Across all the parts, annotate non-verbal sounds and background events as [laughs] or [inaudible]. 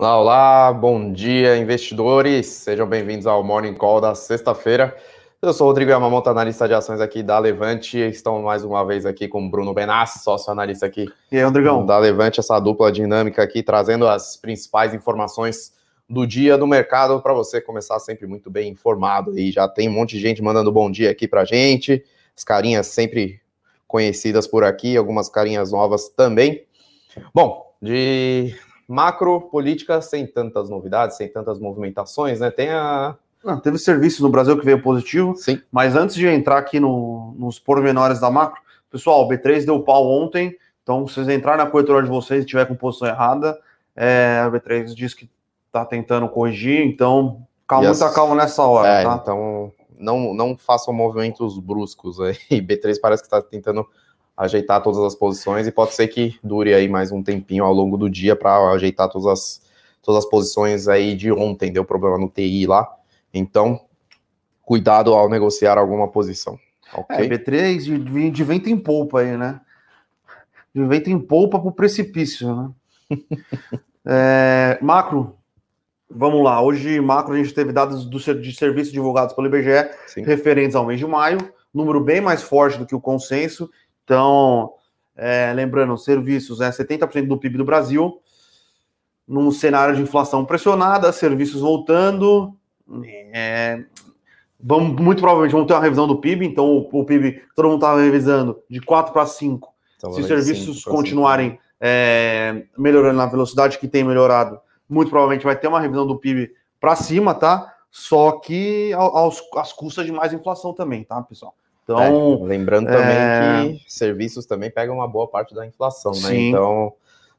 Olá, olá, bom dia, investidores. Sejam bem-vindos ao Morning Call da sexta-feira. Eu sou o Rodrigo Yamamoto, analista de ações aqui da Levante. Estamos mais uma vez aqui com o Bruno Benassi, sócio analista aqui. E aí, Rodrigão? Da Levante, essa dupla dinâmica aqui, trazendo as principais informações do dia do mercado para você começar sempre muito bem informado. E já tem um monte de gente mandando bom dia aqui para gente. As carinhas sempre conhecidas por aqui, algumas carinhas novas também. Bom, de macro política sem tantas novidades, sem tantas movimentações, né? Tem a ah, teve serviço no Brasil que veio positivo. Sim. Mas antes de entrar aqui no, nos pormenores da macro, pessoal, o B3 deu pau ontem. Então, se vocês entrarem na corretora de vocês e tiver com posição errada, é, a B3 diz que está tentando corrigir. Então, calma, yes. muita calma nessa hora. É, tá? Então, não, não façam movimentos bruscos aí. [laughs] B3 parece que está tentando ajeitar todas as posições e pode ser que dure aí mais um tempinho ao longo do dia para ajeitar todas as, todas as posições aí de ontem. Deu problema no TI lá. Então, cuidado ao negociar alguma posição. Okay? É, B3 de, de vento em polpa aí, né? De vento em polpa para o precipício, né? [laughs] é, macro, vamos lá. Hoje, macro, a gente teve dados do, de serviço divulgados pelo IBGE Sim. referentes ao mês de maio, número bem mais forte do que o consenso. Então, é, lembrando, serviços é né, 70% do PIB do Brasil, num cenário de inflação pressionada, serviços voltando, é, vamos, muito provavelmente vamos ter uma revisão do PIB, então o, o PIB, todo mundo estava revisando de 4 para 5. Então, Se os serviços continuarem é, melhorando na velocidade que tem melhorado, muito provavelmente vai ter uma revisão do PIB para cima, tá? Só que aos, às custas de mais inflação também, tá, pessoal? Então, é, lembrando também é... que serviços também pegam uma boa parte da inflação, né? Sim. Então,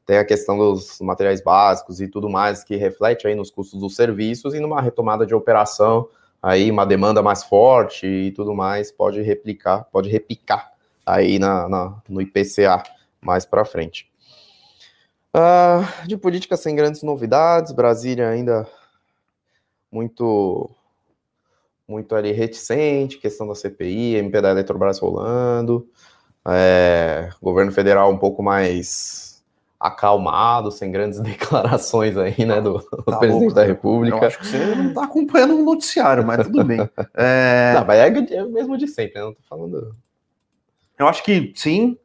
tem a questão dos materiais básicos e tudo mais que reflete aí nos custos dos serviços e numa retomada de operação, aí uma demanda mais forte e tudo mais pode replicar, pode repicar aí na, na no IPCA mais para frente. Uh, de política sem grandes novidades, Brasília ainda muito muito ali reticente, questão da CPI, MP da Eletrobras rolando, é, governo federal um pouco mais acalmado, sem grandes [laughs] declarações aí, né, do, do tá presidente louco, da República. Eu acho que você não está acompanhando o noticiário, mas tudo bem. É... [laughs] Não, mas é, é o mesmo de sempre, né? Não tô falando. Eu acho que sim.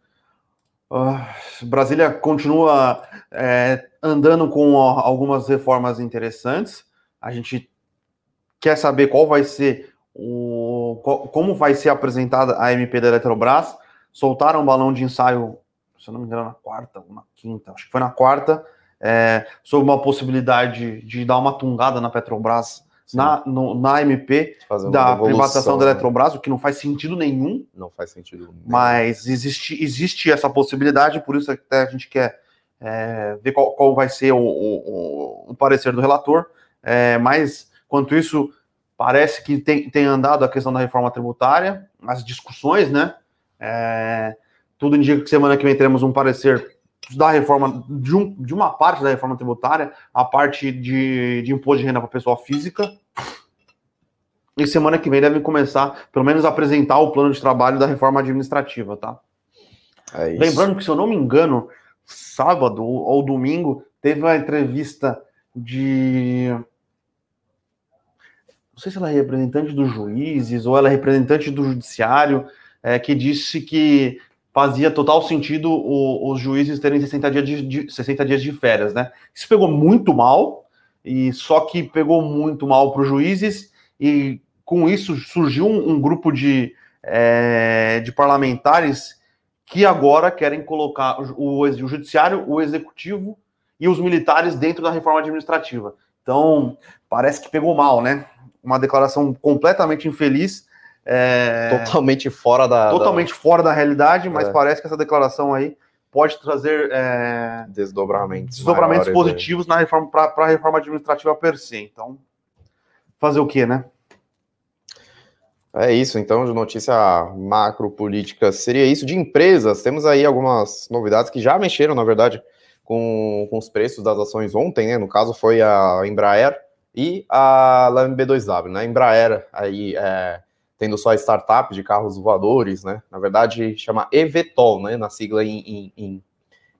Uh, Brasília continua é, andando com algumas reformas interessantes. A gente quer saber qual vai ser o. Qual, como vai ser apresentada a MP da Eletrobras. Soltaram um balão de ensaio se eu não me engano, na quarta ou na quinta, acho que foi na quarta, é, sobre uma possibilidade de dar uma tungada na Petrobras na, no, na MP da privatização da né? Eletrobras, o que não faz sentido nenhum. Não faz sentido nenhum. Mas existe, existe essa possibilidade, por isso até a gente quer é, ver qual, qual, vai ser o, o, o parecer do relator. É, mas, quanto isso, parece que tem, tem andado a questão da reforma tributária, as discussões, né? É, tudo indica que semana que vem teremos um parecer da reforma, de, um, de uma parte da reforma tributária, a parte de, de imposto de renda para pessoa física. E semana que vem devem começar, pelo menos, a apresentar o plano de trabalho da reforma administrativa, tá? É Lembrando que, se eu não me engano, sábado ou domingo, teve uma entrevista de. Não sei se ela é representante dos juízes ou ela é representante do judiciário, é, que disse que fazia total sentido o, os juízes terem 60 dias de, de, 60 dias de férias, né? Isso pegou muito mal, e só que pegou muito mal para os juízes, e com isso surgiu um, um grupo de, é, de parlamentares que agora querem colocar o, o judiciário, o executivo e os militares dentro da reforma administrativa. Então, parece que pegou mal, né? Uma declaração completamente infeliz é... Totalmente fora da. Totalmente da... fora da realidade, mas é. parece que essa declaração aí pode trazer é... desdobramentos, desdobramentos positivos aí. na reforma para a reforma administrativa per se. Então, fazer o quê, né? É isso, então, de notícia macro política seria isso. De empresas, temos aí algumas novidades que já mexeram, na verdade, com, com os preços das ações ontem, né? No caso, foi a Embraer e a LMB2W, né? Embraer aí é, tendo só startup de carros voadores, né? Na verdade, chama eVTOL, né? Na sigla em, em,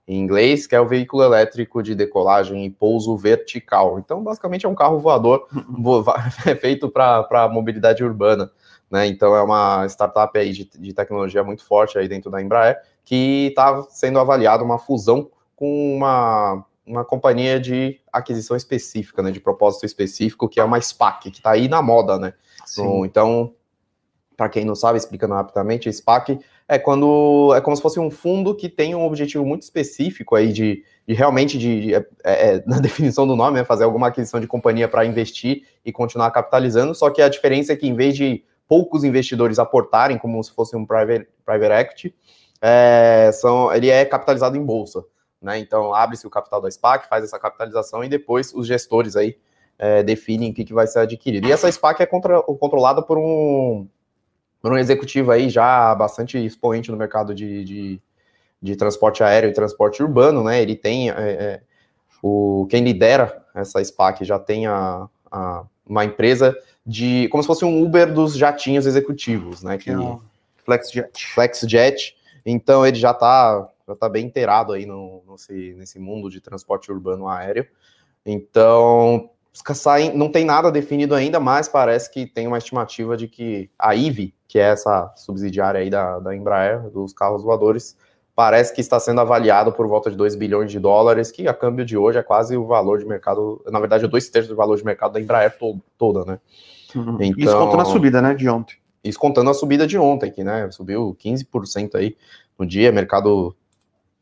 em inglês, que é o veículo elétrico de decolagem e pouso vertical. Então, basicamente, é um carro voador [laughs] [laughs] feito para mobilidade urbana. Né? Então, é uma startup aí de, de tecnologia muito forte aí dentro da Embraer, que está sendo avaliada uma fusão com uma, uma companhia de aquisição específica, né, de propósito específico, que é uma SPAC, que está aí na moda, né? então, para quem não sabe, explicando rapidamente, a SPAC é quando é como se fosse um fundo que tem um objetivo muito específico aí de, de realmente de, de é, é, [laughs] na definição do nome, é fazer alguma aquisição de companhia para investir e continuar capitalizando. Só que a diferença é que em vez de poucos investidores aportarem como se fosse um private, private equity, é, são, ele é capitalizado em bolsa. Né? Então abre-se o capital da SPAC, faz essa capitalização e depois os gestores aí é, definem o que, que vai ser adquirido. E essa SPAC é contra, controlada por um, por um executivo aí já bastante expoente no mercado de, de, de transporte aéreo e transporte urbano, né? Ele tem é, é, o quem lidera essa SPAC já tem a, a, uma empresa de como se fosse um Uber dos jatinhos executivos, né? Que, FlexJet. FlexJet. Então ele já está já tá bem inteirado aí no, nesse, nesse mundo de transporte urbano aéreo. Então saem, não tem nada definido ainda, mas parece que tem uma estimativa de que a IVE, que é essa subsidiária aí da, da Embraer, dos carros voadores, parece que está sendo avaliado por volta de 2 bilhões de dólares, que a câmbio de hoje é quase o valor de mercado, na verdade é dois terços do valor de mercado da Embraer todo, toda, né? Uhum. Então, isso contando a subida, né, de ontem. Isso contando a subida de ontem, que, né, subiu 15% aí no dia, mercado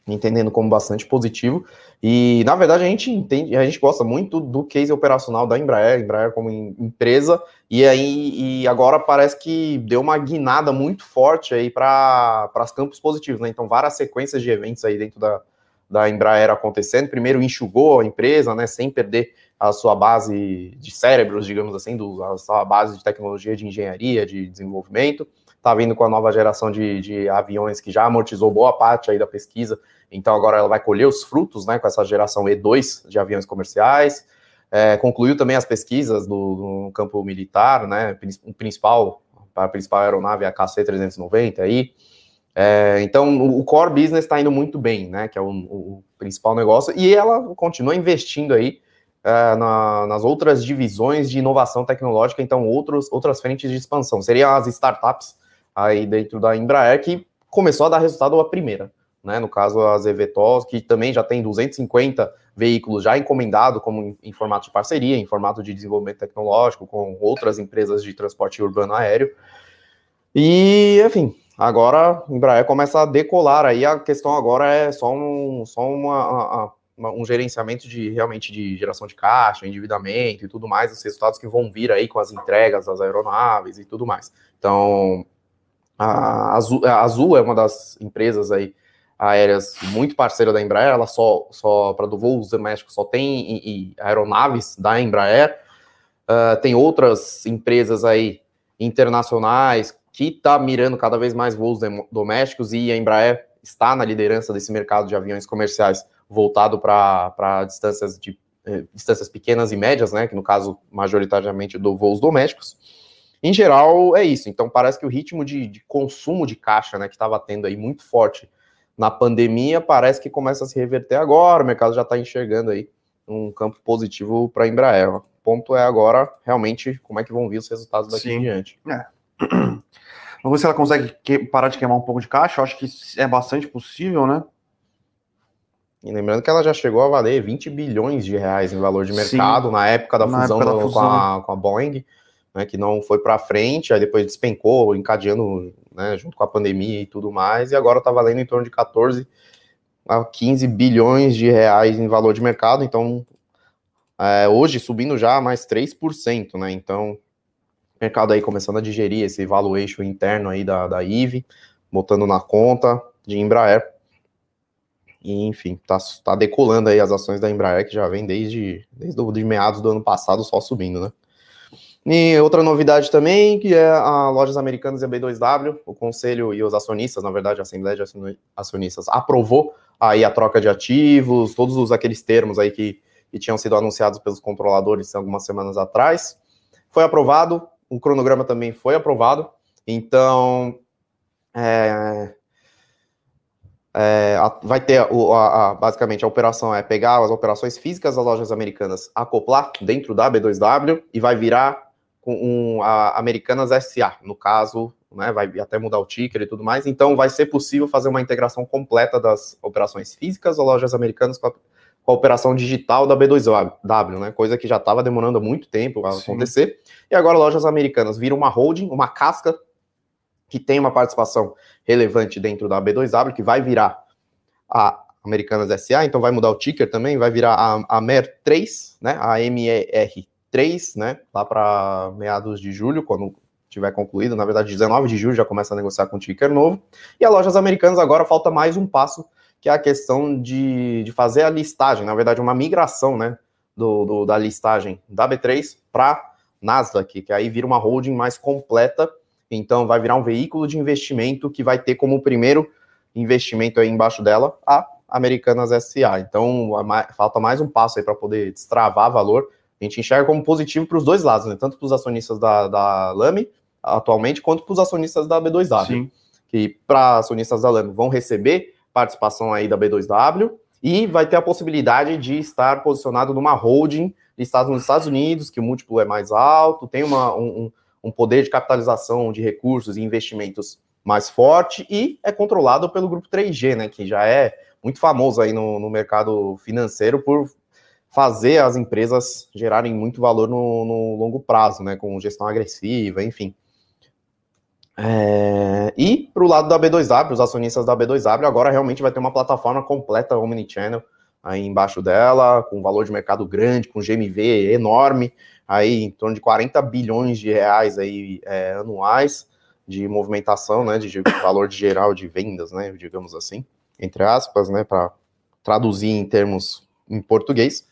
entendendo como bastante positivo. E, na verdade, a gente entende, a gente gosta muito do case operacional da Embraer, Embraer como empresa, e aí e agora parece que deu uma guinada muito forte aí para os campos positivos, né? Então, várias sequências de eventos aí dentro da, da Embraer acontecendo. Primeiro, enxugou a empresa, né, sem perder a sua base de cérebros, digamos assim, do, a sua base de tecnologia, de engenharia, de desenvolvimento. Está vindo com a nova geração de, de aviões que já amortizou boa parte aí da pesquisa então agora ela vai colher os frutos né, com essa geração E2 de aviões comerciais. É, concluiu também as pesquisas do, do campo militar, né? O principal, a principal aeronave é a KC-390 aí. É, então o core business está indo muito bem, né? Que é o, o, principal negócio, e ela continua investindo aí é, na, nas outras divisões de inovação tecnológica, então outros, outras frentes de expansão. Seriam as startups aí dentro da Embraer que começou a dar resultado a primeira né? No caso, a Zevetos, que também já tem 250 veículos já encomendados como em, em, formato de parceria, em formato de desenvolvimento tecnológico com outras empresas de transporte urbano aéreo. E, enfim, agora a Embraer começa a decolar aí, a questão agora é só um, só uma, uma, um gerenciamento de realmente de geração de caixa, endividamento e tudo mais, os resultados que vão vir aí com as entregas das aeronaves e tudo mais. Então, a Azul, a Azul é uma das empresas aí aéreas muito parceira da Embraer, ela só, só para do voos domésticos só tem e, e aeronaves da Embraer. Uh, tem outras empresas aí internacionais que tá mirando cada vez mais voos domésticos e a Embraer está na liderança desse mercado de aviões comerciais voltado para distâncias de eh, distâncias pequenas e médias, né? Que no caso majoritariamente do voos domésticos. Em geral é isso. Então parece que o ritmo de, de consumo de caixa, né, que estava tendo aí muito forte na pandemia, parece que começa a se reverter agora, o mercado já está enxergando aí um campo positivo para a Embraer. O ponto é agora, realmente, como é que vão vir os resultados daqui Sim. em diante. É. Vamos ver se ela consegue que, parar de queimar um pouco de caixa, eu acho que é bastante possível, né? E lembrando que ela já chegou a valer 20 bilhões de reais em valor de mercado Sim, na época da fusão, época da fusão. Com, a, com a Boeing né, que não foi para frente, aí depois despencou, encadeando né, junto com a pandemia e tudo mais, e agora está valendo em torno de 14 a 15 bilhões de reais em valor de mercado, então é, hoje subindo já mais 3%, né? Então, mercado aí começando a digerir esse valuation interno aí da, da IVE, botando na conta de Embraer. E, enfim, tá, tá decolando aí as ações da Embraer, que já vem desde, desde de meados do ano passado só subindo, né? E outra novidade também, que é a Lojas Americanas e a B2W, o conselho e os acionistas, na verdade, a Assembleia de Acionistas, aprovou aí a troca de ativos, todos os, aqueles termos aí que, que tinham sido anunciados pelos controladores algumas semanas atrás. Foi aprovado, o cronograma também foi aprovado, então é, é, vai ter a, a, basicamente a operação é pegar as operações físicas das lojas americanas, acoplar dentro da B2W e vai virar com um, a Americanas SA, no caso, né, vai até mudar o ticker e tudo mais. Então, vai ser possível fazer uma integração completa das operações físicas das lojas americanas com a, com a operação digital da B2W, né, coisa que já estava demorando muito tempo a acontecer. E agora, lojas americanas viram uma holding, uma casca que tem uma participação relevante dentro da B2W, que vai virar a Americanas SA, então vai mudar o ticker também, vai virar a, a MER3, né, a MER3, né, lá para meados de julho, quando tiver concluído, na verdade 19 de julho já começa a negociar com o ticker novo, e a Lojas Americanas agora falta mais um passo, que é a questão de, de fazer a listagem, na verdade uma migração, né, do, do da listagem da B3 para Nasdaq, que aí vira uma holding mais completa, então, vai virar um veículo de investimento que vai ter como primeiro investimento aí embaixo dela a Americanas SA. Então, falta mais um passo aí para poder destravar valor. A gente enxerga como positivo para os dois lados, né? Tanto para os acionistas da, da Lame atualmente, quanto para os acionistas da B2W. Sim. Que para acionistas da Lame vão receber participação aí da B2W e vai ter a possibilidade de estar posicionado numa holding listada nos Estados Unidos, que o múltiplo é mais alto, tem uma, um, um poder de capitalização de recursos e investimentos mais forte e é controlado pelo grupo 3G, né, que já é muito famoso aí no, no mercado financeiro por fazer as empresas gerarem muito valor no, no longo prazo, né, com gestão agressiva, enfim. É... E para o lado da B2W, os acionistas da B2W agora realmente vai ter uma plataforma completa omnichannel aí embaixo dela, com valor de mercado grande, com GMV enorme, aí em torno de 40 bilhões de reais aí é, anuais de movimentação, né, de [coughs] valor de geral de vendas, né, digamos assim, entre aspas, né, para traduzir em termos em português,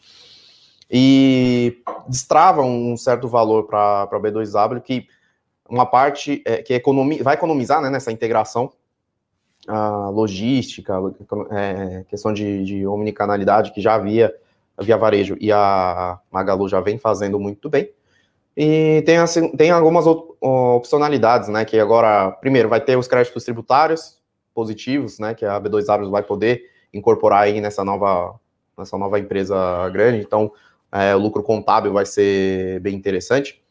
e destrava um certo valor para a B2W que uma parte é, que economi, vai economizar né, nessa integração a logística, é, questão de, de omnicanalidade que já havia Via Varejo e a Magalu já vem fazendo muito bem. E tem, assim, tem algumas opcionalidades, né? Que agora, primeiro, vai ter os créditos tributários positivos, né? Que a B2W vai poder incorporar aí nessa nova, nessa nova empresa grande. Então, é, o lucro contábil vai ser bem interessante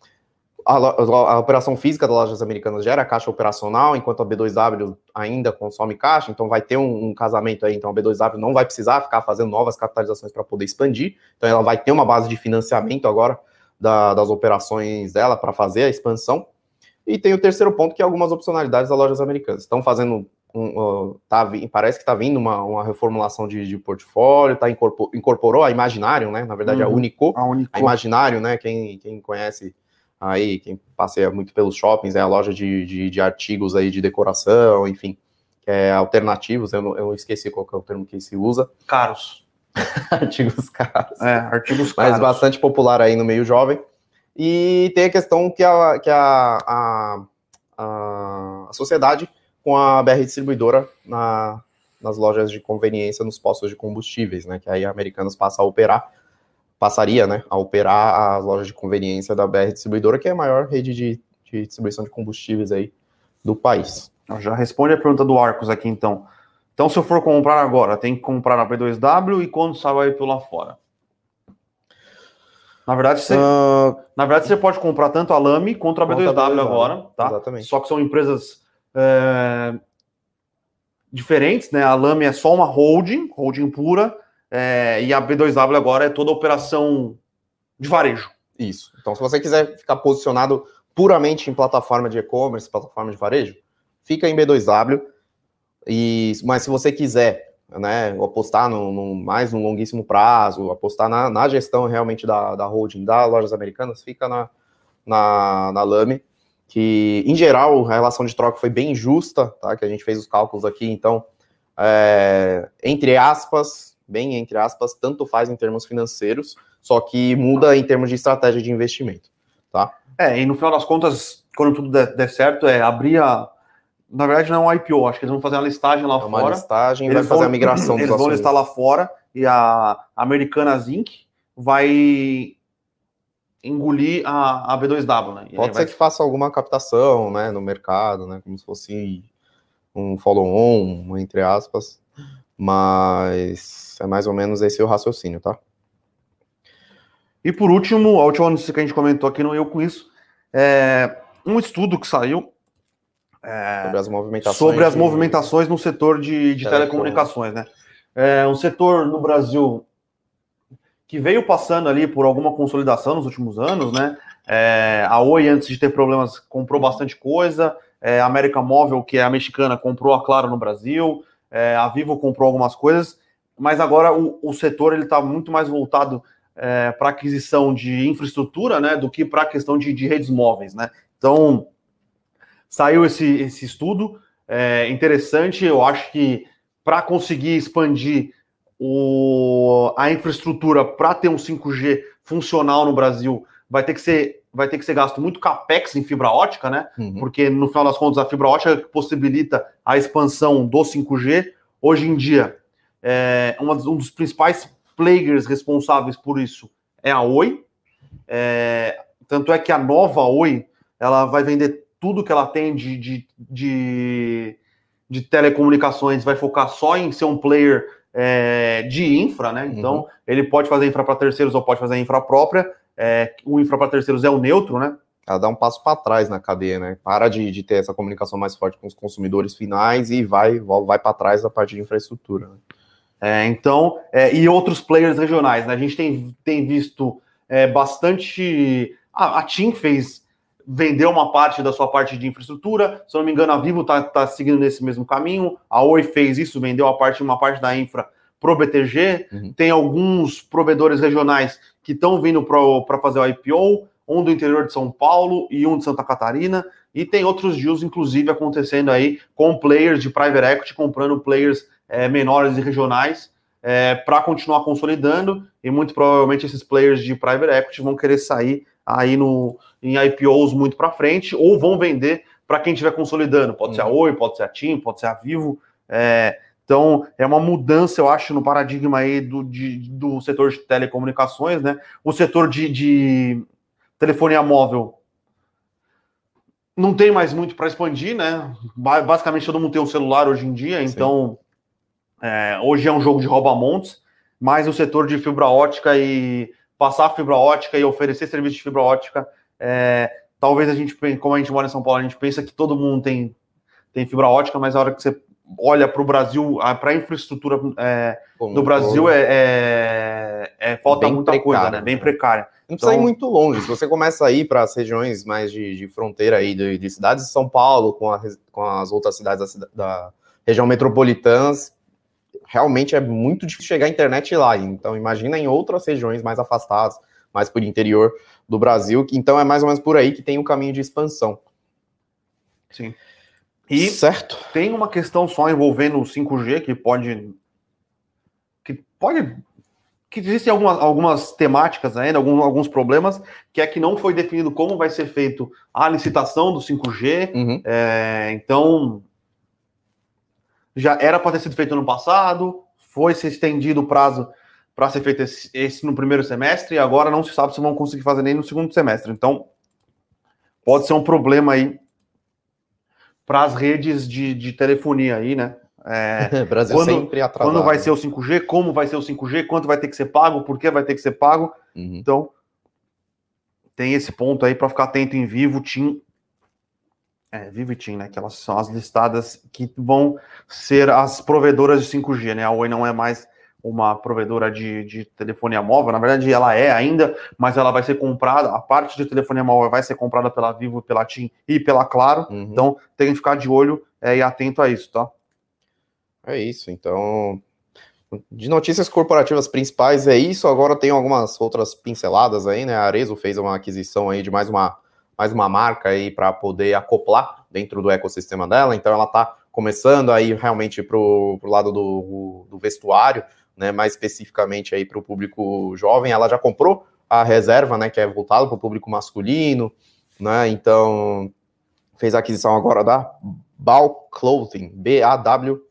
a, a, operação física das lojas americanas gera caixa operacional, enquanto a B2W ainda consome caixa, então vai ter um, um casamento aí, então a B2W não vai precisar ficar fazendo novas capitalizações para poder expandir, então ela vai ter uma base de financiamento agora da, das operações dela para fazer a expansão. E tem o terceiro ponto, que é algumas opcionalidades das lojas americanas. Estão fazendo um, uh, tá, parece que está vindo uma, uma reformulação de, de portfólio, tá, incorporou, incorporou a Imaginário, né? Na verdade, uhum, a Unico, a Unico. A Imaginário, né? Quem, quem conhece aí, quem passeia muito pelos shoppings, é a loja de, de, de artigos aí de decoração, enfim, é, alternativos, eu, não, eu esqueci qual é o termo que se usa. Caros. [laughs] artigos caros. É, artigos caros. Mas bastante popular aí no meio jovem. E tem a questão que a, que a, a, a, a sociedade com a BR distribuidora na, nas lojas de conveniência, nos postos de combustíveis, né? Que aí a Americanas passa a operar passaria né, a operar as lojas de conveniência da BR Distribuidora, que é a maior rede de, de distribuição de combustíveis aí do país. Já responde a pergunta do Arcos aqui, então. Então, se eu for comprar agora, tem que comprar na P2W e quando sai vai lá fora? Na verdade, você, uh... na verdade, você pode comprar tanto a Lame quanto a B2W agora, tá? Exatamente. Só que são empresas é, diferentes, né? A Lame é só uma holding, holding pura, é, e a B2W agora é toda operação de varejo. Isso. Então, se você quiser ficar posicionado puramente em plataforma de e-commerce, plataforma de varejo, fica em B2W. E, mas se você quiser né, apostar no, no, mais no longuíssimo prazo, apostar na, na gestão realmente da, da holding das lojas americanas, fica na, na, na Lame, que em geral a relação de troca foi bem justa, tá? Que a gente fez os cálculos aqui, então, é, entre aspas, bem entre aspas, tanto faz em termos financeiros, só que muda em termos de estratégia de investimento, tá? É, e no final das contas, quando tudo der, der certo, é abrir a. Na verdade, não é um IPO, acho que eles vão fazer uma listagem lá é uma fora. listagem eles vai fazer vão, a migração [clears throat] Eles vão listar lá fora e a Americanas Inc. vai engolir a, a B2W, né? Pode ser vai... que faça alguma captação, né, no mercado, né, como se fosse um follow-on, entre aspas, Mas é mais ou menos esse o raciocínio, tá? E por último, a última notícia que a gente comentou aqui no Eu Com Isso, é um estudo que saiu é, sobre as movimentações, sobre as movimentações no setor de, de telecomunicações, né? É um setor no Brasil que veio passando ali por alguma consolidação nos últimos anos, né? É, a Oi, antes de ter problemas, comprou bastante coisa. É, a América Móvel, que é a mexicana, comprou a Claro no Brasil. É, a Vivo comprou algumas coisas. Mas agora o, o setor ele está muito mais voltado é, para aquisição de infraestrutura, né, do que para a questão de, de, redes móveis, né? Então saiu esse, esse estudo é, interessante. Eu acho que para conseguir expandir o, a infraestrutura para ter um 5G funcional no Brasil, vai ter que ser vai ter que ser gasto muito capex em fibra ótica, né? Uhum. Porque no final das contas a fibra ótica possibilita a expansão do 5G. Hoje em dia, é, uma, um dos principais players responsáveis por isso é a Oi. É, tanto é que a nova Oi ela vai vender tudo que ela tem de, de, de, de telecomunicações, vai focar só em ser um player é, de infra, né? Então, uhum. ele pode fazer infra para terceiros ou pode fazer infra própria. É, o infra para terceiros é o neutro, né? Ela dá um passo para trás na cadeia, né? Para de, de ter essa comunicação mais forte com os consumidores finais e vai, vai para trás da parte de infraestrutura. Né? É, então, é, e outros players regionais, né? A gente tem, tem visto é, bastante. a TIM fez, vendeu uma parte da sua parte de infraestrutura, se eu não me engano, a Vivo está tá seguindo nesse mesmo caminho, a Oi fez isso, vendeu a parte, uma parte da infra pro BTG, uhum. tem alguns provedores regionais que estão vindo para fazer o IPO, um do interior de São Paulo e um de Santa Catarina, e tem outros deals, inclusive, acontecendo aí com players de private equity comprando players é, menores e regionais é, para continuar consolidando e muito provavelmente esses players de private equity vão querer sair aí no, em IPOs muito para frente ou vão vender para quem estiver consolidando. Pode ser a uhum. Oi, pode ser a TIM, pode ser a Vivo. É, então, é uma mudança, eu acho, no paradigma aí do, de, do setor de telecomunicações, né? O setor de, de telefonia móvel não tem mais muito para expandir, né? Basicamente todo mundo tem um celular hoje em dia, então é, hoje é um jogo de rouba-montes, mas o setor de fibra ótica e passar fibra ótica e oferecer serviço de fibra ótica, é, talvez a gente, como a gente mora em São Paulo, a gente pensa que todo mundo tem, tem fibra ótica, mas a hora que você olha para o Brasil, para a infraestrutura é, do Brasil, é, é, é, falta muita precária, coisa, né? Bem precária. Não precisa então... ir muito longe. Se você começa a ir para as regiões mais de, de fronteira aí, de, de, cidades de São Paulo, com, a, com as outras cidades da, da região metropolitana, realmente é muito difícil chegar à internet lá. Então, imagina em outras regiões mais afastadas, mais por interior do Brasil. Então, é mais ou menos por aí que tem o um caminho de expansão. Sim. E certo. tem uma questão só envolvendo o 5G que pode. que pode. que existem algumas, algumas temáticas ainda, alguns, alguns problemas, que é que não foi definido como vai ser feito a licitação do 5G. Uhum. É, então, já era para ter sido feito no passado, foi se estendido o prazo para ser feito esse, esse, no primeiro semestre, e agora não se sabe se vão conseguir fazer nem no segundo semestre. Então, pode ser um problema aí para as redes de, de, telefonia aí, né? É, [laughs] Brasil quando, sempre atrasado. Quando vai ser o 5G, como vai ser o 5G, quanto vai ter que ser pago, por que vai ter que ser pago. Uhum. Então, tem esse ponto aí para ficar atento em vivo. Tim é, Vivo e TIM, né? Que elas são as listadas que vão ser as provedoras de 5G, né? A Oi não é mais uma provedora de, de telefonia móvel, na verdade ela é ainda, mas ela vai ser comprada, a parte de telefonia móvel vai ser comprada pela Vivo, pela TIM e pela Claro, uhum. então tem que ficar de olho é, e atento a isso, tá? É isso, então de notícias corporativas principais é isso, agora tem algumas outras pinceladas aí, né? A Arezo fez uma aquisição aí de mais uma mais uma marca aí para poder acoplar dentro do ecossistema dela. Então ela está começando aí realmente para o lado do, do, vestuário, né? Mais especificamente aí para o público jovem. Ela já comprou a reserva, né? Que é voltado para o público masculino, né? Então fez a aquisição agora da Bal Clothing, B-A-W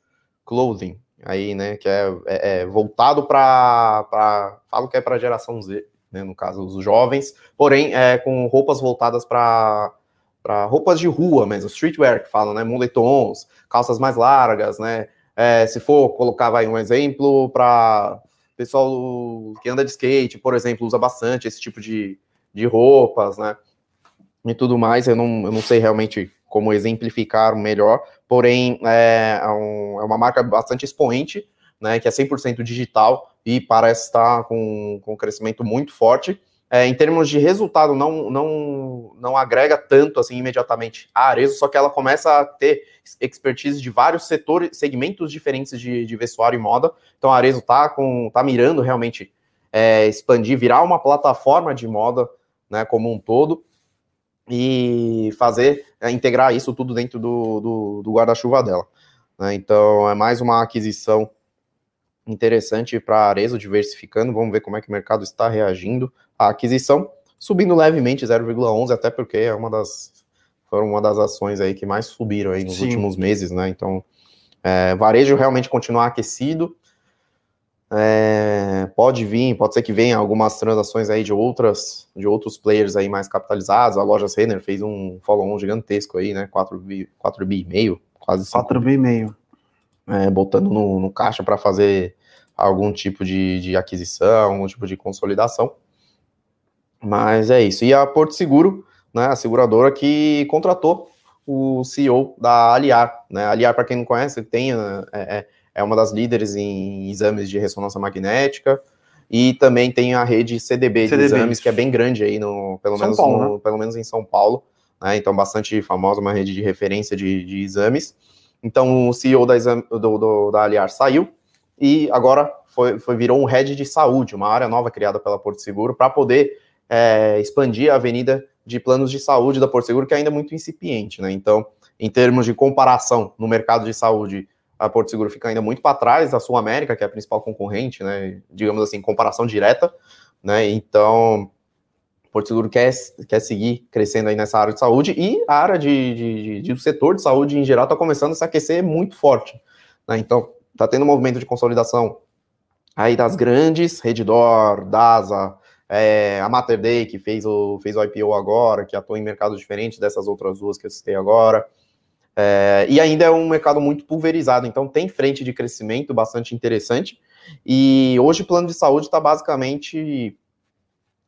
Clothing, aí, né? Que é, é, é voltado para, falo que é para a geração Z, né, no caso os jovens, porém é, com roupas voltadas para para roupas de rua mesmo, streetwear que falam, né, moletons, calças mais largas, né, é, se for colocar vai, um exemplo para pessoal que anda de skate, por exemplo, usa bastante esse tipo de, de roupas, né? E tudo mais, eu não, eu não sei realmente como exemplificar melhor, porém é, é, um, é uma marca bastante expoente, né, que é 100% digital e parece estar com, com um crescimento muito forte. É, em termos de resultado, não, não, não agrega tanto assim imediatamente a Arezo, só que ela começa a ter expertise de vários setores, segmentos diferentes de, de vestuário e moda. Então a Arezo está tá mirando realmente é, expandir, virar uma plataforma de moda né, como um todo e fazer, é, integrar isso tudo dentro do, do, do guarda-chuva dela. Né? Então é mais uma aquisição interessante para a Arezo, diversificando. Vamos ver como é que o mercado está reagindo à aquisição, subindo levemente 0,11, até porque é uma das foram uma das ações aí que mais subiram aí nos Sim. últimos meses, né? Então, é, varejo realmente continuar aquecido. É, pode vir, pode ser que venha algumas transações aí de outras, de outros players aí mais capitalizados. A loja Renner fez um follow-on gigantesco aí, né? 4 bi, 4 bi e meio, quase 4 bi e meio é, botando no, no caixa para fazer algum tipo de, de aquisição, algum tipo de consolidação. Mas é isso. E a Porto Seguro, né, a seguradora que contratou o CEO da Aliar. Né? Aliar, para quem não conhece, tem, é, é, é uma das líderes em exames de ressonância magnética e também tem a rede CDB, CDB. de exames, que é bem grande aí, no, pelo, menos, Paulo, no, né? pelo menos em São Paulo. Né? Então, bastante famosa, uma rede de referência de, de exames. Então o CEO da, do, do, da Aliar saiu e agora foi, foi, virou um head de saúde, uma área nova criada pela Porto Seguro para poder é, expandir a avenida de planos de saúde da Porto Seguro, que ainda é muito incipiente, né? Então, em termos de comparação no mercado de saúde, a Porto Seguro fica ainda muito para trás da Sul América, que é a principal concorrente, né? Digamos assim, comparação direta, né? Então, Porto Seguro quer, quer seguir crescendo aí nessa área de saúde e a área de, de, de, do setor de saúde em geral está começando a se aquecer muito forte. Né? Então, está tendo um movimento de consolidação aí das grandes, Redditor, DASA, é, a Mater Day, que fez o, fez o IPO agora, que atua em mercados diferentes dessas outras duas que eu citei agora. É, e ainda é um mercado muito pulverizado, então tem frente de crescimento bastante interessante. E hoje o plano de saúde está basicamente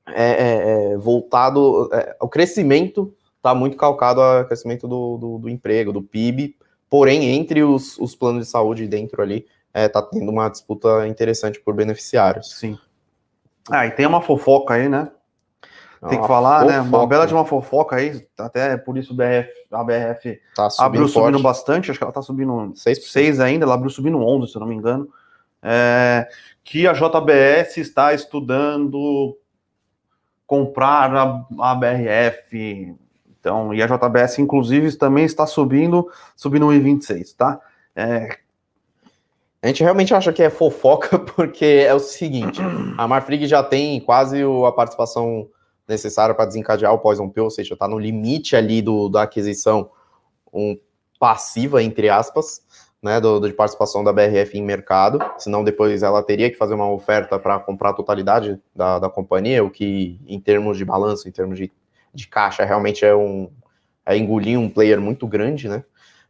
é, é, é, voltado, é, o crescimento está muito calcado ao crescimento do, do, do, emprego, do PIB, porém, entre os, os planos de saúde dentro ali, está é, tendo uma disputa interessante por beneficiários. Sim. Ah, e tem uma fofoca aí, né? Tem que falar, fofoca. né? Uma bela de uma fofoca aí, até por isso BRF, a BRF tá subindo abriu forte. subindo bastante, acho que ela tá subindo 6, 6 ainda, ela abriu subindo 11, se eu não me engano. É, que a JBS está estudando comprar a, a BRF. Então, e a JBS, inclusive, também está subindo, subindo 1,26, tá? É... A gente realmente acha que é fofoca, [laughs] porque é o seguinte: a Marfrig já tem quase a participação necessária para desencadear o Poison Pill, ou seja, está no limite ali do, da aquisição um, passiva, entre aspas né, do, de participação da BRF em mercado, senão depois ela teria que fazer uma oferta para comprar a totalidade da, da companhia, o que em termos de balanço, em termos de, de caixa, realmente é um é engolir um player muito grande, né?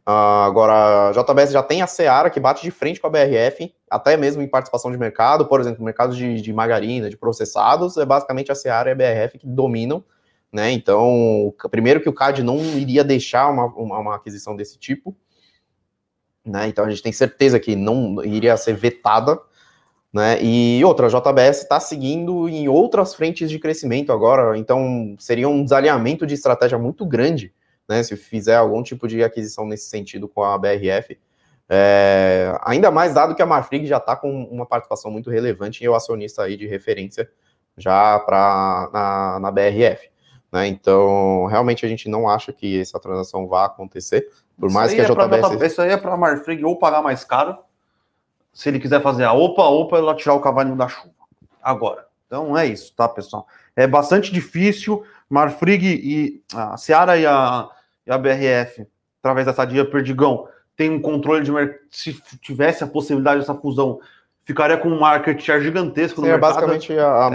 Uh, agora, a JBS já tem a Seara que bate de frente com a BRF, até mesmo em participação de mercado, por exemplo, mercado de, de margarina, de processados, é basicamente a Seara e a BRF que dominam, né? Então, primeiro que o CAD não iria deixar uma, uma, uma aquisição desse tipo, né? Então a gente tem certeza que não iria ser vetada, né? E outra, a JBS está seguindo em outras frentes de crescimento agora, então seria um desalinhamento de estratégia muito grande, né? Se fizer algum tipo de aquisição nesse sentido com a BRF. É, ainda mais dado que a Marfrig já está com uma participação muito relevante e o acionista aí de referência já para na, na BRF. Né? Então, realmente a gente não acha que essa transação vá acontecer, por mais que a JBS... É isso aí é para a Marfrig ou pagar mais caro, se ele quiser fazer a opa, opa, ela tirar o cavalinho da chuva. Agora. Então é isso, tá, pessoal? É bastante difícil. Marfrig e a Seara e a, e a BRF, através dessa dia Perdigão, tem um controle de mercado. Se tivesse a possibilidade dessa fusão, ficaria com um market share gigantesco Sim, no é mercado. Basicamente a, a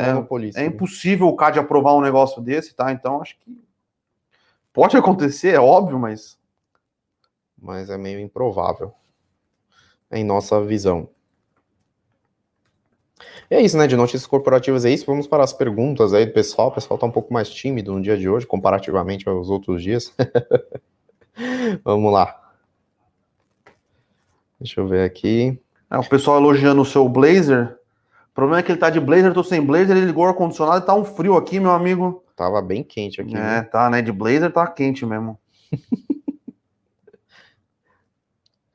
É, é impossível o CAD aprovar um negócio desse, tá? Então acho que pode acontecer, é óbvio, mas mas é meio improvável. em nossa visão. E é isso, né? De notícias corporativas é isso. Vamos para as perguntas aí do pessoal. O pessoal está um pouco mais tímido no dia de hoje, comparativamente aos outros dias. [laughs] Vamos lá. Deixa eu ver aqui. É, o pessoal elogiando o seu blazer. O problema é que ele tá de blazer, eu tô sem blazer, ele ligou o ar-condicionado e tá um frio aqui, meu amigo. Tava bem quente aqui. É, né? tá, né? De blazer tá quente mesmo. [laughs]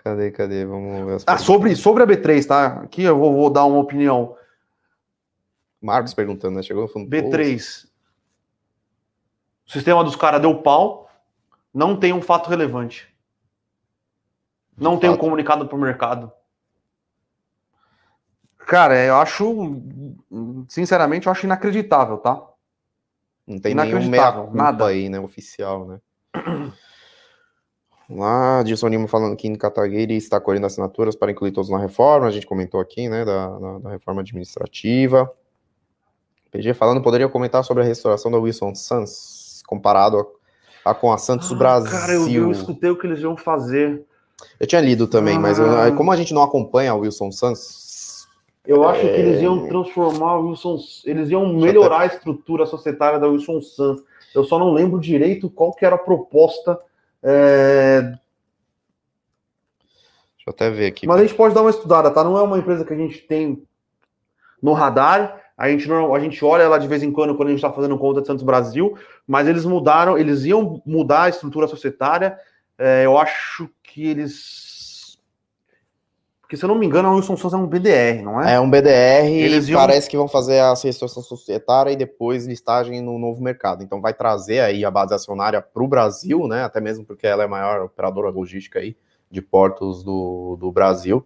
cadê, cadê? Vamos ver. ah, sobre, sobre a B3, tá? Aqui eu vou, vou dar uma opinião. Marcos perguntando, né? Chegou no fundo. B3. O sistema dos caras deu pau. Não tem um fato relevante. Não tem um comunicado pro mercado. Cara, eu acho. Sinceramente, eu acho inacreditável, tá? Não tem nenhum meia nada aí, né? Oficial, né? [clears throat] Lá, Dilson Lima falando que em Kataguiri está colhendo assinaturas para incluir todos na reforma. A gente comentou aqui, né? Da, da, da reforma administrativa. PG falando, poderia comentar sobre a restauração da Wilson Santos comparado a, a com a Santos ah, Brasil. Cara, eu, eu escutei o que eles iam fazer. Eu tinha lido também, ah. mas eu, ah. como a gente não acompanha o Wilson Santos, eu acho é... que eles iam é. transformar o Wilson, eles iam melhorar a estrutura societária da Wilson Santos. Eu só não lembro direito qual que era a proposta. É... Deixa eu até ver aqui. Mas a gente pode dar uma estudada, tá? Não é uma empresa que a gente tem no radar. A gente, não, a gente olha ela de vez em quando quando a gente está fazendo conta de Santos Brasil, mas eles mudaram, eles iam mudar a estrutura societária. É, eu acho que eles porque, se eu não me engano, a Wilson Souza é um BDR, não é? É um BDR Eles e iam... parece que vão fazer a reestruturação societária e depois listagem no novo mercado. Então, vai trazer aí a base acionária para o Brasil, né? Até mesmo porque ela é a maior operadora logística aí de portos do, do Brasil.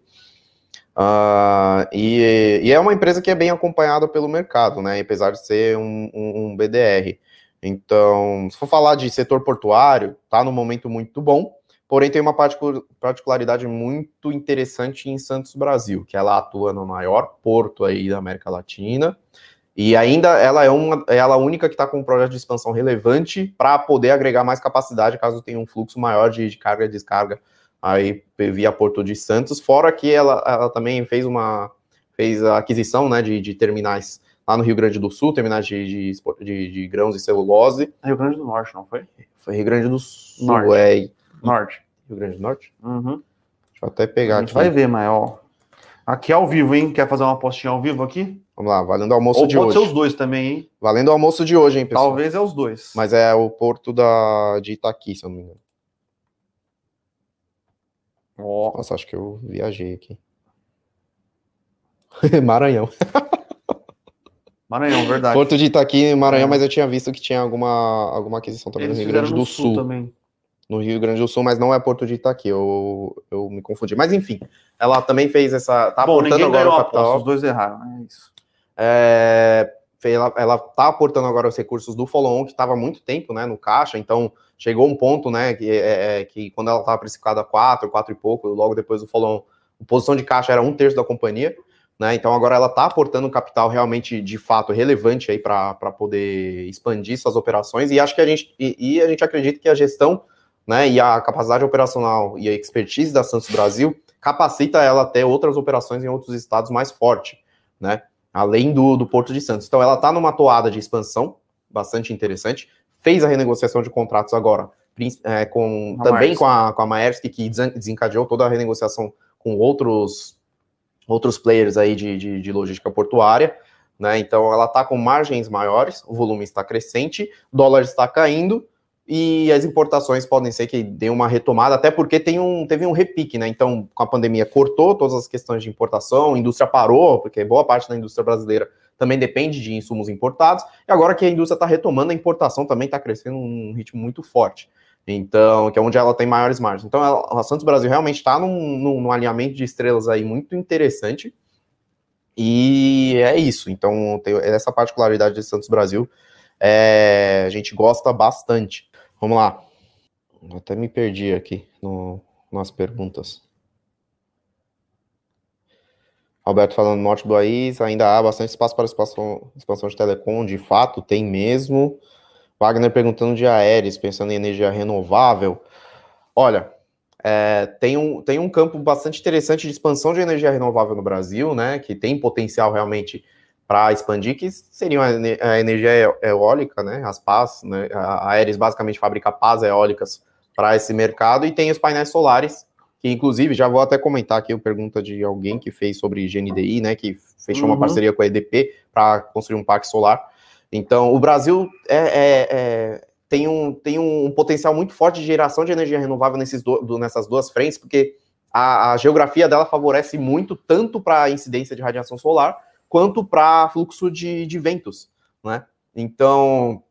Uh, e, e, é uma empresa que é bem acompanhada pelo mercado, né? Apesar de ser um, um, um BDR. Então, se for falar de setor portuário, tá num momento muito bom. Porém, tem uma particularidade muito interessante em Santos Brasil, que ela atua no maior porto aí da América Latina. E ainda ela é uma, ela é a única que está com um projeto de expansão relevante para poder agregar mais capacidade caso tenha um fluxo maior de, de carga e descarga aí via Porto de Santos. Fora que ela, ela também fez uma fez a aquisição né, de, de terminais lá no Rio Grande do Sul, terminais de, de, de, grãos e celulose. Rio Grande do Norte, não foi? Foi Rio Grande do Sul, Norte. é. Norte. Rio Grande do Norte? Uhum. Deixa eu até pegar A gente aqui. vai ver, ó. Aqui é ao vivo, hein? Quer fazer uma postinha ao vivo aqui? Vamos lá, valendo o almoço Ou de pode hoje. Pode ser os dois também, hein? Valendo o almoço de hoje, hein, pessoal? Talvez é os dois. Mas é o porto da, de Itaqui, se eu não me engano. Oh. Nossa, acho que eu viajei aqui. [laughs] Maranhão. [laughs] Maranhão, verdade. Porto de Itaqui, Maranhão, é. mas eu tinha visto que tinha alguma, alguma aquisição também Eles no Rio Grande do Sul. Sul. Também. No Rio Grande do Sul, mas não é Porto de Itaqui, eu, eu me confundi. Mas enfim, ela também fez essa. Tá Bom, aportando agora o capital. Aposta, os dois erraram, é isso. É, ela, ela tá aportando agora os recursos do follow-on, que estava muito tempo né, no caixa, então chegou um ponto, né, que, é, é que quando ela estava precificada a 4, 4 e pouco, logo depois do follow-on, a posição de caixa era um terço da companhia, né? Então agora ela está aportando capital realmente de fato relevante aí para poder expandir suas operações e acho que a gente e, e, a gente acredita que a gestão né, e a capacidade operacional e a expertise da Santos Brasil capacita ela a ter outras operações em outros estados mais forte, né? Além do, do Porto de Santos. Então ela está numa toada de expansão bastante interessante. Fez a renegociação de contratos agora, é, com, também com a, com a Maersk, que desencadeou toda a renegociação com outros outros players aí de, de, de logística portuária, né? Então ela está com margens maiores, o volume está crescente, dólar está caindo e as importações podem ser que dê uma retomada, até porque tem um, teve um repique, né? Então, com a pandemia cortou todas as questões de importação, a indústria parou, porque boa parte da indústria brasileira também depende de insumos importados, e agora que a indústria está retomando, a importação também está crescendo num ritmo muito forte. Então, que é onde ela tem maiores margens. Então, a Santos Brasil realmente está num, num, num, alinhamento de estrelas aí muito interessante. E é isso. Então, tem essa particularidade de Santos Brasil. É, a gente gosta bastante. Vamos lá. Até me perdi aqui no, nas perguntas. Alberto falando norte do país, ainda há bastante espaço para expansão, expansão de telecom, de fato, tem mesmo. Wagner perguntando de aéreos, pensando em energia renovável. Olha, é, tem, um, tem um campo bastante interessante de expansão de energia renovável no Brasil, né, que tem potencial realmente para expandir, que seriam a, energia eólica, né, as pás, né, a Aeres basicamente fabrica pás eólicas para esse mercado, e tem os painéis solares, que inclusive, já vou até comentar aqui a pergunta de alguém que fez sobre GNDI, né, que fechou uhum. uma parceria com a EDP para construir um parque solar. Então, o Brasil é, é, é, tem, um, tem um potencial muito forte de geração de energia renovável nesses do, do, nessas duas frentes, porque a, a geografia dela favorece muito tanto para a incidência de radiação solar, quanto para fluxo de, de ventos, né? Então,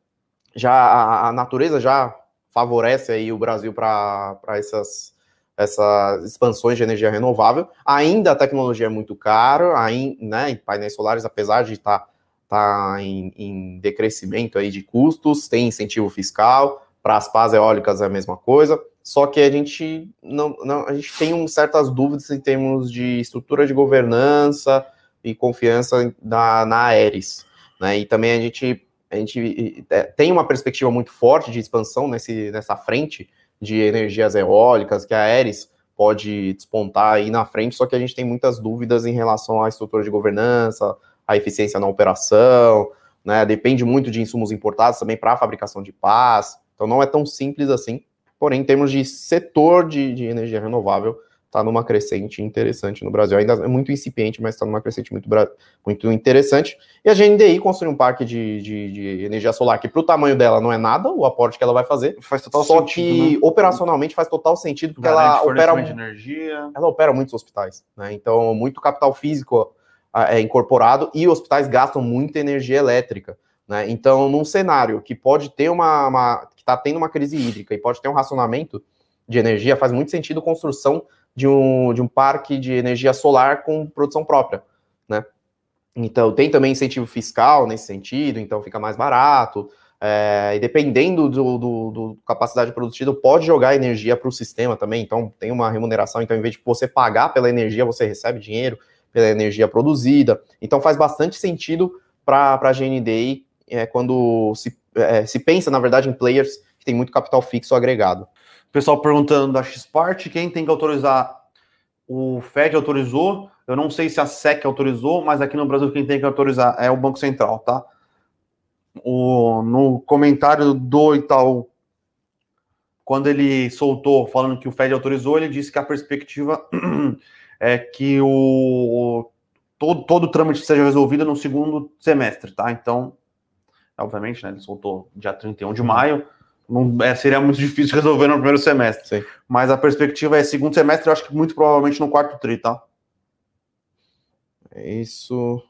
já a, a natureza já favorece aí o Brasil para essas, essas expansões de energia renovável. Ainda a tecnologia é muito cara, ainda, né, painéis solares, apesar de estar tá, tá em, em, decrescimento aí de custos, tem incentivo fiscal, para as pás eólicas é a mesma coisa, só que a gente não, não a gente tem um, certas dúvidas em termos de estrutura de governança, e confiança na, na Aeres. Né? E também a gente, a gente é, tem uma perspectiva muito forte de expansão nesse, nessa frente de energias eólicas, que a Aeres pode despontar aí na frente, só que a gente tem muitas dúvidas em relação à estrutura de governança, à eficiência na operação, né? Depende muito de insumos importados também para a fabricação de paz, então não é tão simples assim. Porém, em termos de setor de, de energia renovável, está numa crescente interessante no Brasil. Ainda é muito incipiente, mas está numa crescente muito, muito interessante. E a GNDI construiu um parque de, de, de energia solar que, para o tamanho dela, não é nada, o aporte que ela vai fazer. Faz total só sentido. Só que né? operacionalmente faz total sentido, porque ela opera. De energia. Ela opera muitos hospitais. Né? Então, muito capital físico é incorporado e hospitais gastam muita energia elétrica. Né? Então, num cenário que pode ter uma, uma que está tendo uma crise hídrica e pode ter um racionamento de energia, faz muito sentido construção de um, de um parque de energia solar com produção própria, né? Então, tem também incentivo fiscal nesse sentido, então fica mais barato, é, e dependendo do, do, do, capacidade produtiva, pode jogar energia para o sistema também, então tem uma remuneração, então em vez de você pagar pela energia, você recebe dinheiro pela energia produzida, então faz bastante sentido para a GND é, quando se, é, se pensa, na verdade, em players que tem muito capital fixo agregado. Pessoal perguntando da Xpart, quem tem que autorizar? O Fed autorizou, eu não sei se a SEC autorizou, mas aqui no Brasil quem tem que autorizar é o Banco Central, tá? O, no comentário do Itaú, quando ele soltou falando que o Fed autorizou, ele disse que a perspectiva [clears throat] é que o todo, todo o trâmite seja resolvido no segundo semestre, tá? Então, obviamente, né, ele soltou dia 31 de maio, não, é, seria muito difícil resolver no primeiro semestre. Sim. Mas a perspectiva é segundo semestre, eu acho que muito provavelmente no quarto tri, tá? É isso.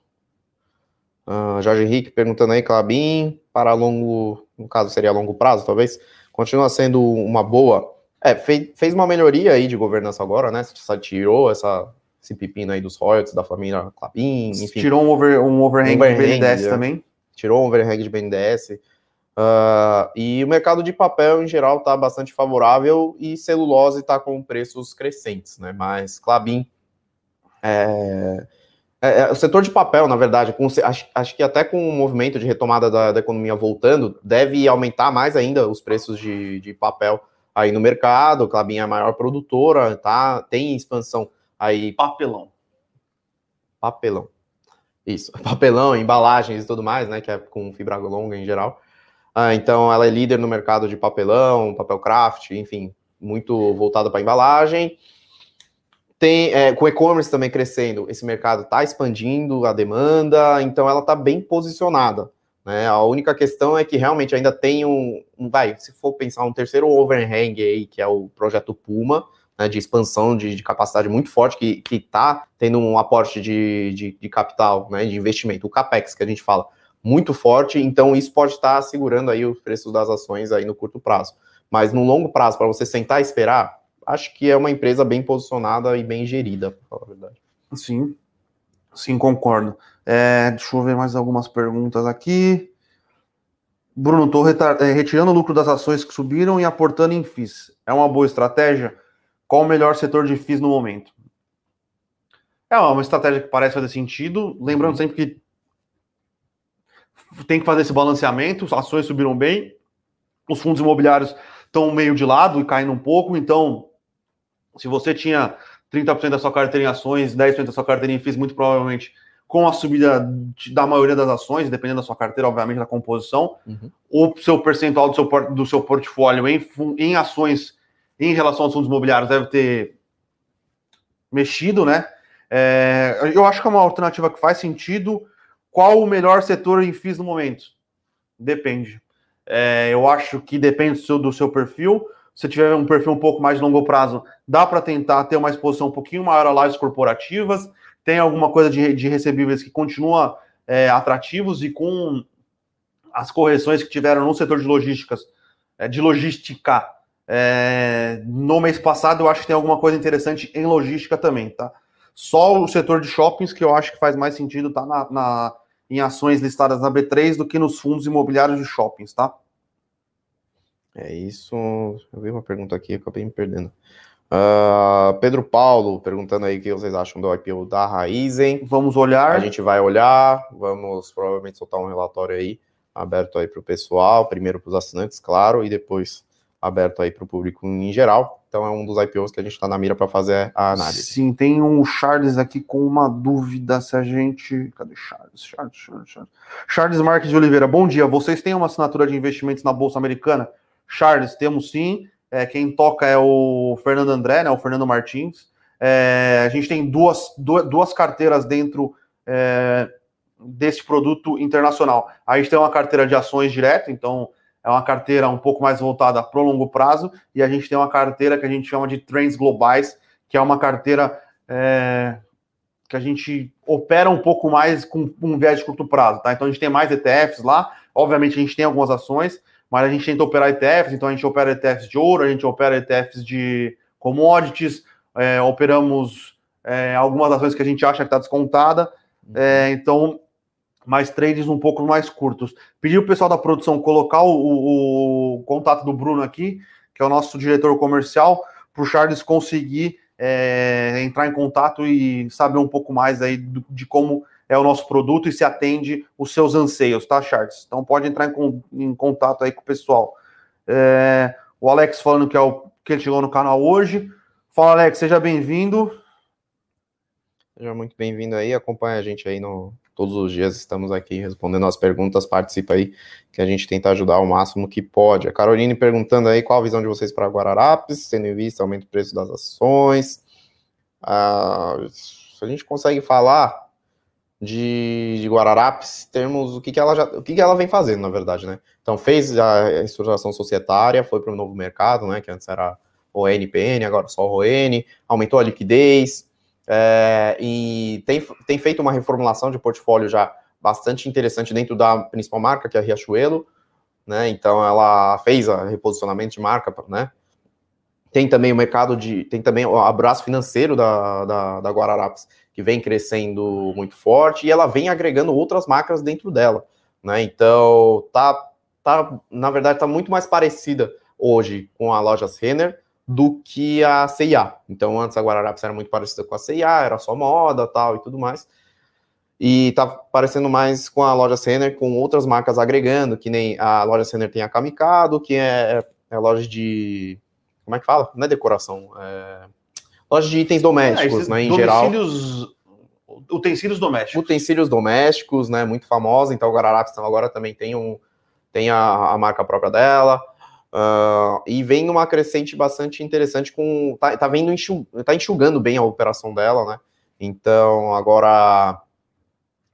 Uh, Jorge Henrique perguntando aí, Clabin, para longo, no caso seria longo prazo, talvez, continua sendo uma boa. É, fez, fez uma melhoria aí de governança agora, né? Você tirou essa, esse pepino aí dos royalties da família Clabin, enfim. Tirou um, over, um overhang, um overhang de BNDES é. também. Tirou um overhang de BNDES. Uh, e o mercado de papel, em geral, está bastante favorável e celulose está com preços crescentes, né? Mas Clabin. É, é, é, o setor de papel, na verdade, com, acho, acho, que até com o movimento de retomada da, da, economia voltando, deve aumentar mais ainda os preços de, de papel aí no mercado. Clabin é a maior produtora, tá? Tem expansão aí. Papelão. Papelão. Isso, [laughs] papelão, embalagens e tudo mais, né? Que é com fibra longa em geral. Ah, então, ela é líder no mercado de papelão, papel craft, enfim, muito voltada para embalagem. Tem, é, com e-commerce também crescendo, esse mercado está expandindo a demanda, então ela está bem posicionada. Né? A única questão é que realmente ainda tem um, um, vai, se for pensar um terceiro overhang aí, que é o projeto Puma, né, de expansão de, de, capacidade muito forte, que está tendo um aporte de, de, de capital, né, de investimento, o CAPEX que a gente fala, muito forte, então isso pode estar segurando aí os preços das ações aí no curto prazo. Mas no longo prazo, para você sentar e esperar, acho que é uma empresa bem posicionada e bem gerida, para falar a verdade. Sim, sim, concordo. É, deixa eu ver mais algumas perguntas aqui. Bruno, estou é, retirando o lucro das ações que subiram e aportando em FIIs. É uma boa estratégia? Qual o melhor setor de FIIs no momento? É uma estratégia que parece fazer sentido. Lembrando sempre que tem que fazer esse balanceamento, as ações subiram bem, os fundos imobiliários estão meio de lado e caindo um pouco, então Se você tinha 30% da sua carteira em ações, 10% da sua carteira em FIIs, muito provavelmente com a subida da maioria das ações, dependendo da sua carteira, obviamente, da composição, uhum. o seu percentual do seu, do seu portfólio em, em ações em relação aos fundos imobiliários deve ter mexido, né? É, eu acho que é uma alternativa que faz sentido. Qual o melhor setor em FIIs no momento? Depende. É, eu acho que depende do seu, do seu perfil. Se tiver um perfil um pouco mais de longo prazo, dá para tentar ter uma exposição um pouquinho maior a lives corporativas tem alguma coisa de, de recebíveis que continua é, atrativos e com as correções que tiveram no setor de logísticas, é, de logística, é, no mês passado, eu acho que tem alguma coisa interessante em logística também, tá? Só o setor de shoppings que eu acho que faz mais sentido tá na, na em ações listadas na B3 do que nos fundos imobiliários de shoppings, tá? É isso. Eu vi uma pergunta aqui, acabei me perdendo. Uh, Pedro Paulo perguntando aí o que vocês acham do IPO da Raizen. Vamos olhar. A gente vai olhar, vamos provavelmente soltar um relatório aí aberto aí para o pessoal, primeiro para os assinantes, claro, e depois aberto aí para o público em geral. Então é um dos IPOs que a gente está na mira para fazer a análise. Sim, tem um Charles aqui com uma dúvida se a gente. Cadê Charles? Charles, Charles, Charles. Charles Marques de Oliveira, bom dia. Vocês têm uma assinatura de investimentos na Bolsa Americana? Charles, temos sim. É, quem toca é o Fernando André, né, o Fernando Martins. É, a gente tem duas, duas, carteiras dentro é, desse produto internacional. A gente tem uma carteira de ações direto, então é uma carteira um pouco mais voltada para o longo prazo, e a gente tem uma carteira que a gente chama de trends globais, que é uma carteira é, que a gente opera um pouco mais com um viés de curto prazo, tá? Então a gente tem mais ETFs lá, obviamente a gente tem algumas ações, mas a gente tenta operar ETFs, então a gente opera ETFs de ouro, a gente opera ETFs de commodities, é, operamos é, algumas ações que a gente acha que está descontada, é, então mais trades um pouco mais curtos. Pedi o pessoal da produção colocar o, o, o, contato do Bruno aqui, que é o nosso diretor comercial, para o Charles conseguir é, entrar em contato e saber um pouco mais aí do, de como é o nosso produto e se atende os seus anseios, tá, Charles? Então pode entrar em, em contato aí com o pessoal. É, o Alex falando que é o que ele chegou no canal hoje. Fala, Alex, seja bem-vindo. Seja muito bem-vindo aí, acompanha a gente aí no todos os dias estamos aqui respondendo as perguntas, participa aí que a gente tenta ajudar o máximo que pode. A Caroline perguntando aí qual a visão de vocês para Guararapes, tendo em vista aumento do preço das ações. Ah, se a gente consegue falar de, de Guararapes, temos o que, que ela já, o que, que ela vem fazendo, na verdade, né? Então fez a estruturação societária, foi para o novo mercado, né? Que antes era o NPN, agora só o RON, aumentou a liquidez é, e tem, tem feito uma reformulação de portfólio já bastante interessante dentro da principal marca, que é a Riachuelo, né? Então ela fez a reposicionamento de marca, né? Tem também o mercado de. Tem também o abraço financeiro da, da, da Guararapes, que vem crescendo muito forte, e ela vem agregando outras marcas dentro dela. Né? Então, tá, tá, na verdade, tá muito mais parecida hoje com a loja Renner do que a CIA. Então, antes a Guararapes era muito parecida com a CIA, era só moda tal e tudo mais. E tá parecendo mais com a loja Renner, com outras marcas agregando, que nem a loja Renner tem a Kamikado, que é, é a loja de como é que fala? Não é decoração, é loja de itens domésticos, é, né, em geral. Utensílios domésticos. Utensílios domésticos, né, muito famosa, então o Guararapes então, agora também tem, um, tem a, a marca própria dela, uh, e vem numa crescente bastante interessante com, tá, tá, vendo, enxug, tá enxugando bem a operação dela, né, então agora,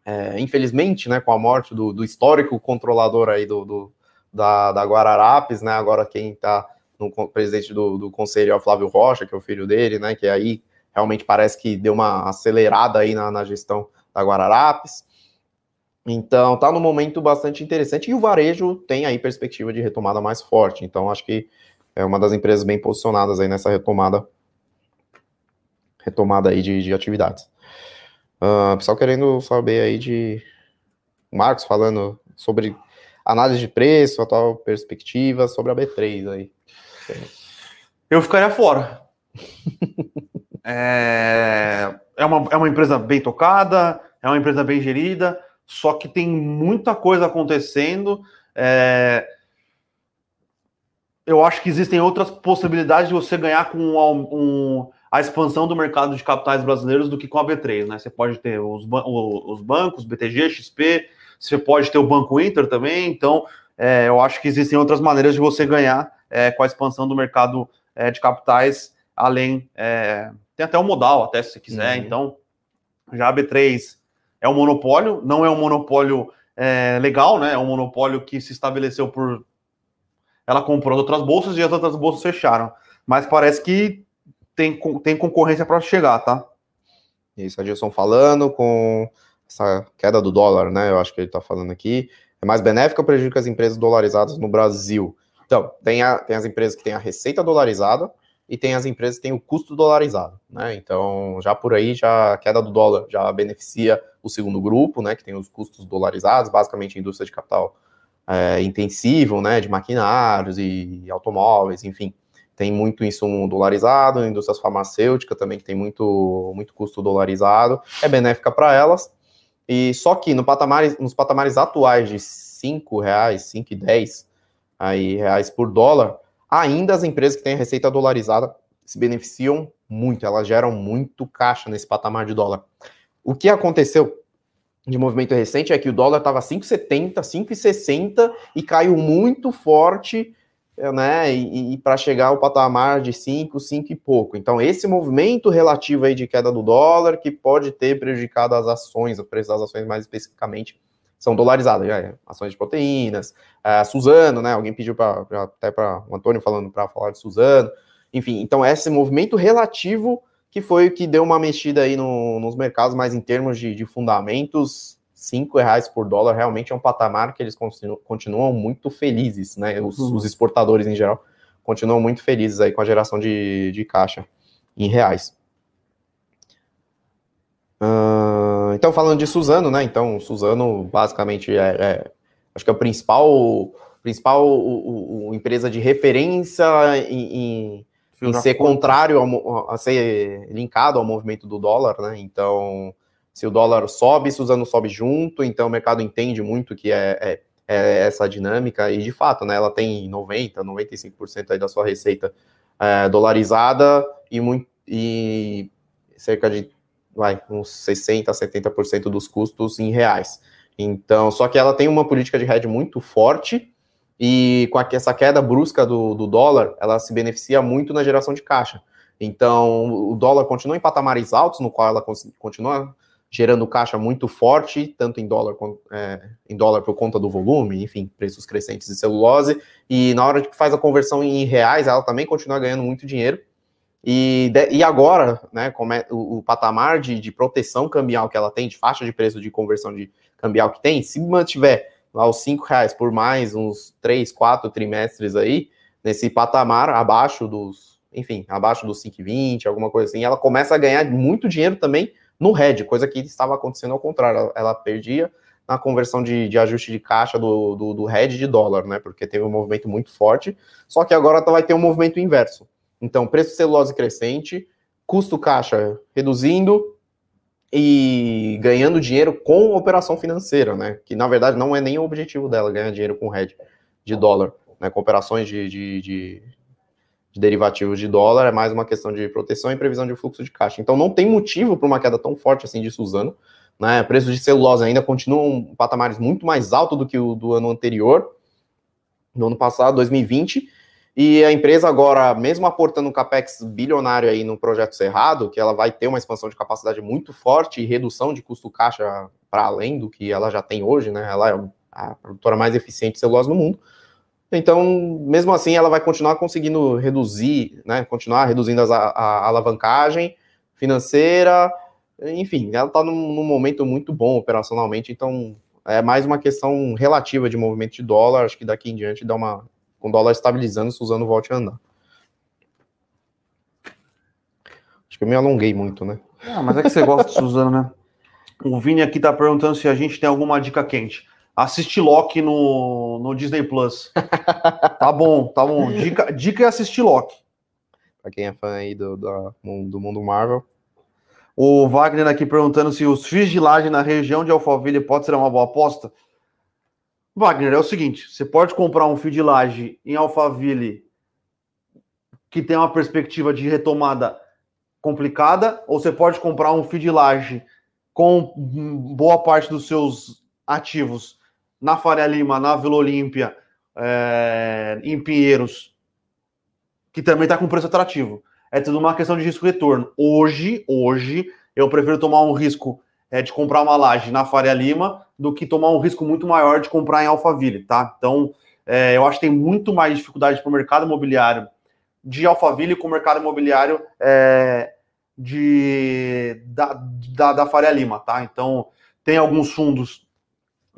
é, infelizmente, né, com a morte do, do histórico controlador aí do, do da, da Guararapes, né, agora quem tá no presidente do, do conselho é o Flávio Rocha, que é o filho dele, né? Que aí realmente parece que deu uma acelerada aí na, na gestão da Guararapes. Então, tá num momento bastante interessante e o varejo tem aí perspectiva de retomada mais forte. Então, acho que é uma das empresas bem posicionadas aí nessa retomada retomada aí de, de atividades. Uh, pessoal querendo saber aí de Marcos falando sobre análise de preço, atual perspectiva sobre a B3 aí. Eu ficaria fora. [laughs] é, é, uma, é uma empresa bem tocada, é uma empresa bem gerida, só que tem muita coisa acontecendo. É, eu acho que existem outras possibilidades de você ganhar com um, um, a expansão do mercado de capitais brasileiros do que com a B3, né? Você pode ter os, os bancos, BTG, XP, você pode ter o Banco Inter também, então é, eu acho que existem outras maneiras de você ganhar é, com a expansão do mercado é, de capitais, além. É, tem até o modal, até se quiser, uhum. então já a B3 é um monopólio, não é um monopólio é, legal, né? É um monopólio que se estabeleceu por. Ela comprou outras bolsas e as outras bolsas fecharam. Mas parece que tem, tem concorrência para chegar, tá? Isso, Adilson falando com essa queda do dólar, né? Eu acho que ele está falando aqui. É mais benéfica ou prejudica as empresas dolarizadas no Brasil? Então, tem, a, tem as empresas que têm a receita dolarizada e tem as empresas que têm o custo dolarizado, né? Então, já por aí, já a queda do dólar já beneficia o segundo grupo, né? Que tem os custos dolarizados, basicamente indústria de capital é, intensivo, né? De maquinários e automóveis, enfim. Tem muito insumo dolarizado, indústrias farmacêuticas também, que tem muito, muito custo dolarizado, é benéfica para elas. E só que no patamar, nos patamares atuais de 5 reais, 5 e 10 aí, reais por dólar, ainda as empresas que têm receita dolarizada se beneficiam muito, elas geram muito caixa nesse patamar de dólar. O que aconteceu de movimento recente é que o dólar estava 5,70, 5,60 e caiu muito forte, né? E, e para chegar ao patamar de 5, 5 e pouco. Então, esse movimento relativo aí de queda do dólar que pode ter prejudicado as ações, o preço das ações mais especificamente, são dolarizadas, já, é, ações de proteínas, é, Suzano, né? Alguém pediu até para o Antônio falando para falar de Suzano, enfim. Então esse movimento relativo que foi o que deu uma mexida aí no, nos mercados, mas em termos de, de fundamentos, cinco reais por dólar realmente é um patamar que eles continuam, continuam muito felizes, né? Os, uhum. os, exportadores em geral continuam muito felizes aí com a geração de, de caixa em reais. Uh, então, falando de Suzano, né? Então, Suzano basicamente é, é acho que é o principal, principal o, o, empresa de referência em, em, em ser contrário ao, a ser linkado ao movimento do dólar, né? Então, se o dólar sobe, Suzano sobe junto, então o mercado entende muito que é, é, é essa dinâmica, e de fato, né? Ela tem 90%, 95% aí da sua receita é, dolarizada e, muito, e cerca de vai, uns 60%, 70% dos custos em reais. Então, só que ela tem uma política de hedge muito forte e com essa queda brusca do, do dólar, ela se beneficia muito na geração de caixa. Então, o dólar continua em patamares altos, no qual ela continua gerando caixa muito forte, tanto em dólar, é, em dólar por conta do volume, enfim, preços crescentes de celulose, e na hora que faz a conversão em reais, ela também continua ganhando muito dinheiro, e, de, e agora, né, como é, o, o patamar de, de, proteção cambial que ela tem, de faixa de preço de conversão de cambial que tem, se mantiver lá os cinco reais por mais uns três, quatro trimestres aí, nesse patamar abaixo dos, enfim, abaixo dos 5,20, alguma coisa assim, ela começa a ganhar muito dinheiro também no hedge, coisa que estava acontecendo ao contrário, ela, ela perdia na conversão de, de, ajuste de caixa do, do, do hedge de dólar, né, porque teve um movimento muito forte, só que agora vai ter um movimento inverso. Então, preço celulose crescente, custo caixa reduzindo e ganhando dinheiro com operação financeira, né? Que na verdade não é nem o objetivo dela, ganhar dinheiro com hedge de dólar, né? Com operações de, de, de, de derivativos de dólar, é mais uma questão de proteção e previsão de fluxo de caixa. Então não tem motivo para uma queda tão forte assim de Suzano. Né? Preços de celulose ainda continuam patamares muito mais altos do que o do ano anterior, no ano passado, 2020, e a empresa agora, mesmo aportando um capex bilionário aí no projeto Cerrado, que ela vai ter uma expansão de capacidade muito forte e redução de custo caixa para além do que ela já tem hoje, né? Ela é a produtora mais eficiente de celulose no mundo. Então, mesmo assim, ela vai continuar conseguindo reduzir, né? Continuar reduzindo a, a alavancagem financeira, enfim, ela está num, num momento muito bom operacionalmente, então é mais uma questão relativa de movimento de dólar, acho que daqui em diante dá uma com o dólar estabilizando, Suzano volte a andar. Acho que eu me alonguei muito, né? Ah, mas é que você gosta de Suzano, né? O Vini aqui tá perguntando se a gente tem alguma dica quente. Assiste Loki no, no Disney Plus. [laughs] tá bom, tá bom. Dica, dica é assistir Loki. Pra quem é fã aí do, do, do mundo Marvel. O Wagner aqui perguntando se os fios de laje na região de Alphaville pode ser uma boa aposta. Wagner, é o seguinte: você pode comprar um fio de laje em Alphaville que tem uma perspectiva de retomada complicada, ou você pode comprar um feed laje com boa parte dos seus ativos na Faria Lima, na Vila Olímpia, é, em Pinheiros, que também está com preço atrativo. É tudo uma questão de risco-retorno. Hoje, hoje, eu prefiro tomar um risco é, de comprar uma laje na Faria Lima do que tomar um risco muito maior de comprar em Alphaville, tá? Então, é, eu acho que tem muito mais dificuldade para o mercado imobiliário de Alphaville com o mercado imobiliário é, de, da, da, da Faria Lima, tá? Então, tem alguns fundos,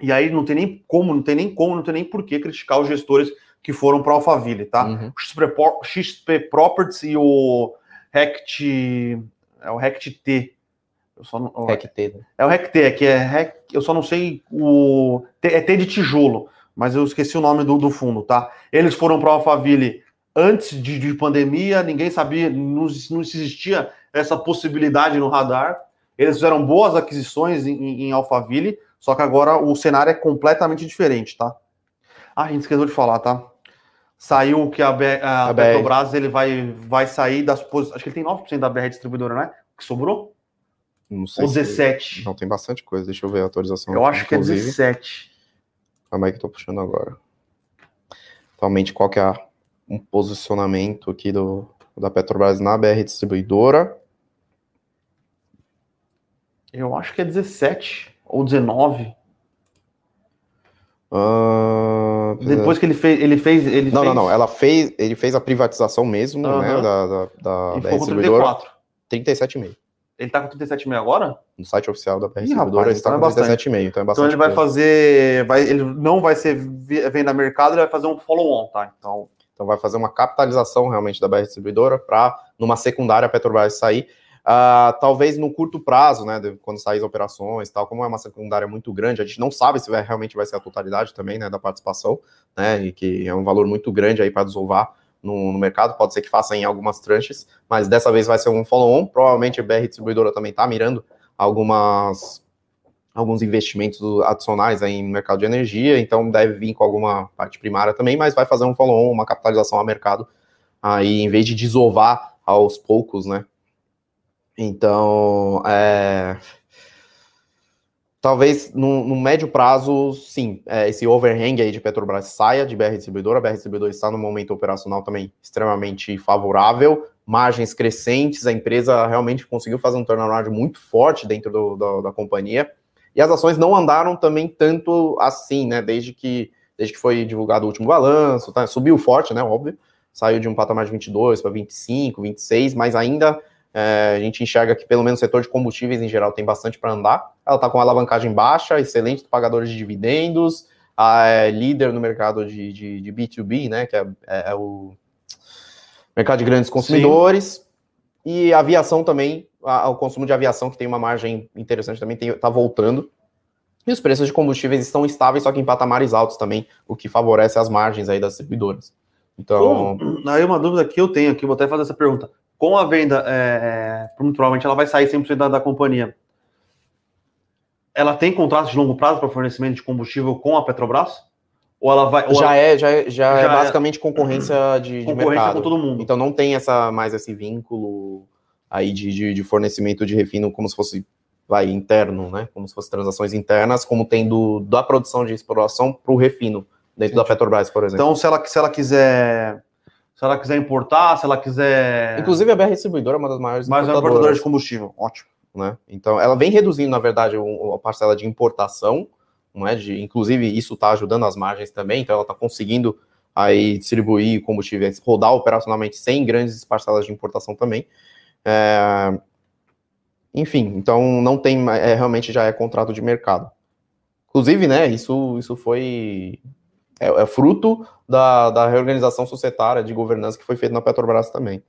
e aí não tem nem como, não tem nem como, não tem nem por que criticar os gestores que foram para Alphaville, tá? Uhum. O XP Properties e o Rect, é o Rect T. Eu só não, Rect T, né? É o Rect T, é que é Rect, eu só não sei o é T de tijolo, mas eu esqueci o nome do, do fundo, tá? Eles foram para Alphaville antes de, de, pandemia, ninguém sabia, não, não existia essa possibilidade no radar. Eles fizeram boas aquisições em, em Alphaville, só que agora o cenário é completamente diferente, tá? Ah, a gente esqueceu de falar, tá? Saiu que a, B, a, a Petrobras ele vai, vai sair das posições. Acho que ele tem 9% da BR distribuidora, né? Que sobrou? Não sei. Ou 17. Se... Não, tem bastante coisa. Deixa eu ver a atualização. Eu acho inclusive. que é 17. Calma aí que eu tô puxando agora. Atualmente, qual que é um posicionamento aqui do, da Petrobras na BR distribuidora? Eu acho que é 17 ou 19. Uh, Depois que ele fez, ele fez, ele não, fez... não, não. Ela fez, ele fez a privatização mesmo, né, da, da, da, da distribuidora. 37,5. Ele tá com 37,5 agora? No site oficial da PR Distribuidora, está então com é 37,5, então é bastante. Então ele vai fazer, vai, ele não vai ser venda mercado, ele vai fazer um follow-on, tá? Então, então vai fazer uma capitalização realmente da BR Distribuidora para numa secundária a Petrobras sair. Uh, talvez no curto prazo, né, quando sair as operações tal, como é uma secundária muito grande, a gente não sabe se vai, realmente vai ser a totalidade também, né, da participação, né, e que é um valor muito grande aí para desovar no, no, mercado, pode ser que faça em algumas tranches, mas dessa vez vai ser um follow-on, provavelmente a BR Distribuidora também está mirando algumas alguns investimentos adicionais aí no mercado de energia, então deve vir com alguma parte primária também, mas vai fazer um follow-on, uma capitalização a mercado, aí em vez de desovar aos poucos, né, então, é, talvez no, no, médio prazo, sim, é, esse overhang aí de Petrobras saia de BR Distribuidora. A BR Distribuidora está no momento operacional também extremamente favorável, margens crescentes, a empresa realmente conseguiu fazer um turnaround muito forte dentro do, do, da companhia. E as ações não andaram também tanto assim, né? Desde que, desde que foi divulgado o último balanço, tá? subiu forte, né? Óbvio, saiu de um patamar de 22 para 25, 26, mas ainda é, a gente enxerga que pelo menos o setor de combustíveis em geral tem bastante para andar. Ela está com alavancagem baixa, excelente pagadores de dividendos, é líder no mercado de, de, de, B2B, né, que é, é, é o mercado de grandes consumidores. Sim. E a aviação também, a, o consumo de aviação, que tem uma margem interessante, também está voltando. E os preços de combustíveis estão estáveis, só que em patamares altos também, o que favorece as margens aí das distribuidoras. Então. Bom, aí uma dúvida que eu tenho aqui, vou até fazer essa pergunta com a venda, é, é, provavelmente ela vai sair 100% da, da companhia. Ela tem contratos de longo prazo para fornecimento de combustível com a Petrobras? Ou ela vai. Ou já, ela... É, já, é, já, já é basicamente concorrência de, de concorrência mercado. com todo mundo. Então não tem essa mais esse vínculo aí de, de, de fornecimento de refino como se fosse vai interno, né? Como se fosse transações internas, como tem do, da produção de exploração para o refino dentro Entendi. da Petrobras, por exemplo. Então, se ela, se ela quiser se ela quiser importar, se ela quiser. Inclusive, a BR Distribuidora é uma das maiores Mais importadoras de combustível. Ótimo. Né? Então, ela vem reduzindo, na verdade, a parcela de importação, não é? De, inclusive, isso está ajudando as margens também, então ela está conseguindo aí distribuir combustíveis, rodar operacionalmente sem grandes parcelas de importação também. É... Enfim, então não tem, é, realmente já é contrato de mercado. Inclusive, né, isso, isso foi é, é fruto da, da reorganização societária de governança que foi feita na Petrobras também.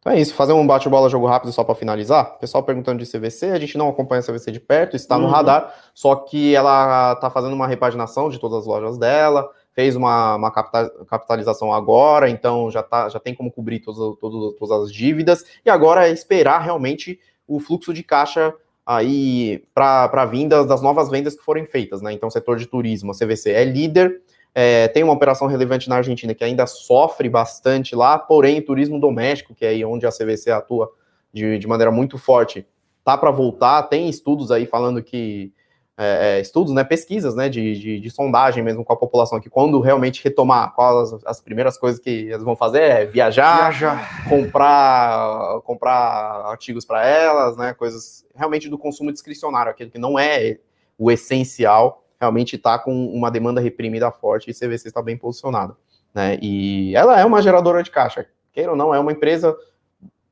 Então é isso, fazer um bate-bola jogo rápido só para finalizar. Pessoal perguntando de CVC, a gente não acompanha a CVC de perto, está no uhum. radar, só que ela está fazendo uma repaginação de todas as lojas dela, fez uma, uma capitalização agora, então já, tá, já tem como cobrir todas, todas, todas as dívidas, e agora é esperar realmente o fluxo de caixa aí para vindas das novas vendas que forem feitas, né? Então, setor de turismo, a CVC é líder, É, tem uma operação relevante na Argentina que ainda sofre bastante lá, porém, turismo doméstico, que é aí onde a CVC atua de, de maneira muito forte, tá para voltar. Tem estudos aí falando que. É, é, estudos, né, pesquisas, né, de, de, de, sondagem mesmo com a população, que quando realmente retomar, quais as, as, primeiras coisas que eles vão fazer é viajar, viajar. comprar, comprar artigos para elas, né, coisas realmente do consumo discricionário, aquele que não é o essencial, realmente está com uma demanda reprimida forte e CVC está bem posicionada, né, e ela é uma geradora de caixa, queira ou não, é uma empresa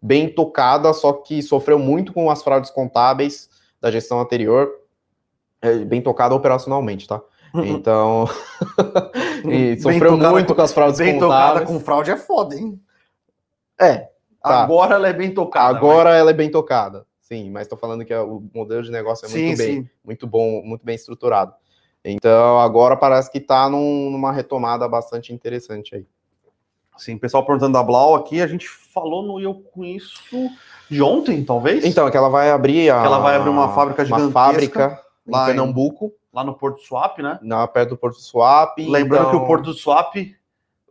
bem tocada, só que sofreu muito com as fraudes contábeis da gestão anterior, é, bem tocada operacionalmente, tá? Uhum. Então, [laughs] sofreu muito com as fraudes bem contábeis. Bem tocada com fraude é foda, hein? É. Tá. Agora ela é bem tocada. Agora mas... ela é bem tocada, sim, mas estou falando que o modelo de negócio é muito sim, bem, sim. muito bom, muito bem estruturado. Então, agora parece que está num, numa retomada bastante interessante aí. Sim, pessoal perguntando da Blau aqui, a gente falou no Eu Conheço de ontem, talvez? Então, é que ela vai abrir a, ela vai abrir uma fábrica gigantesca. Uma fábrica lá em Pernambuco. Em, lá no Porto Swap, né? Na, perto do Porto Swap. Lembrando então... que o Porto Swap,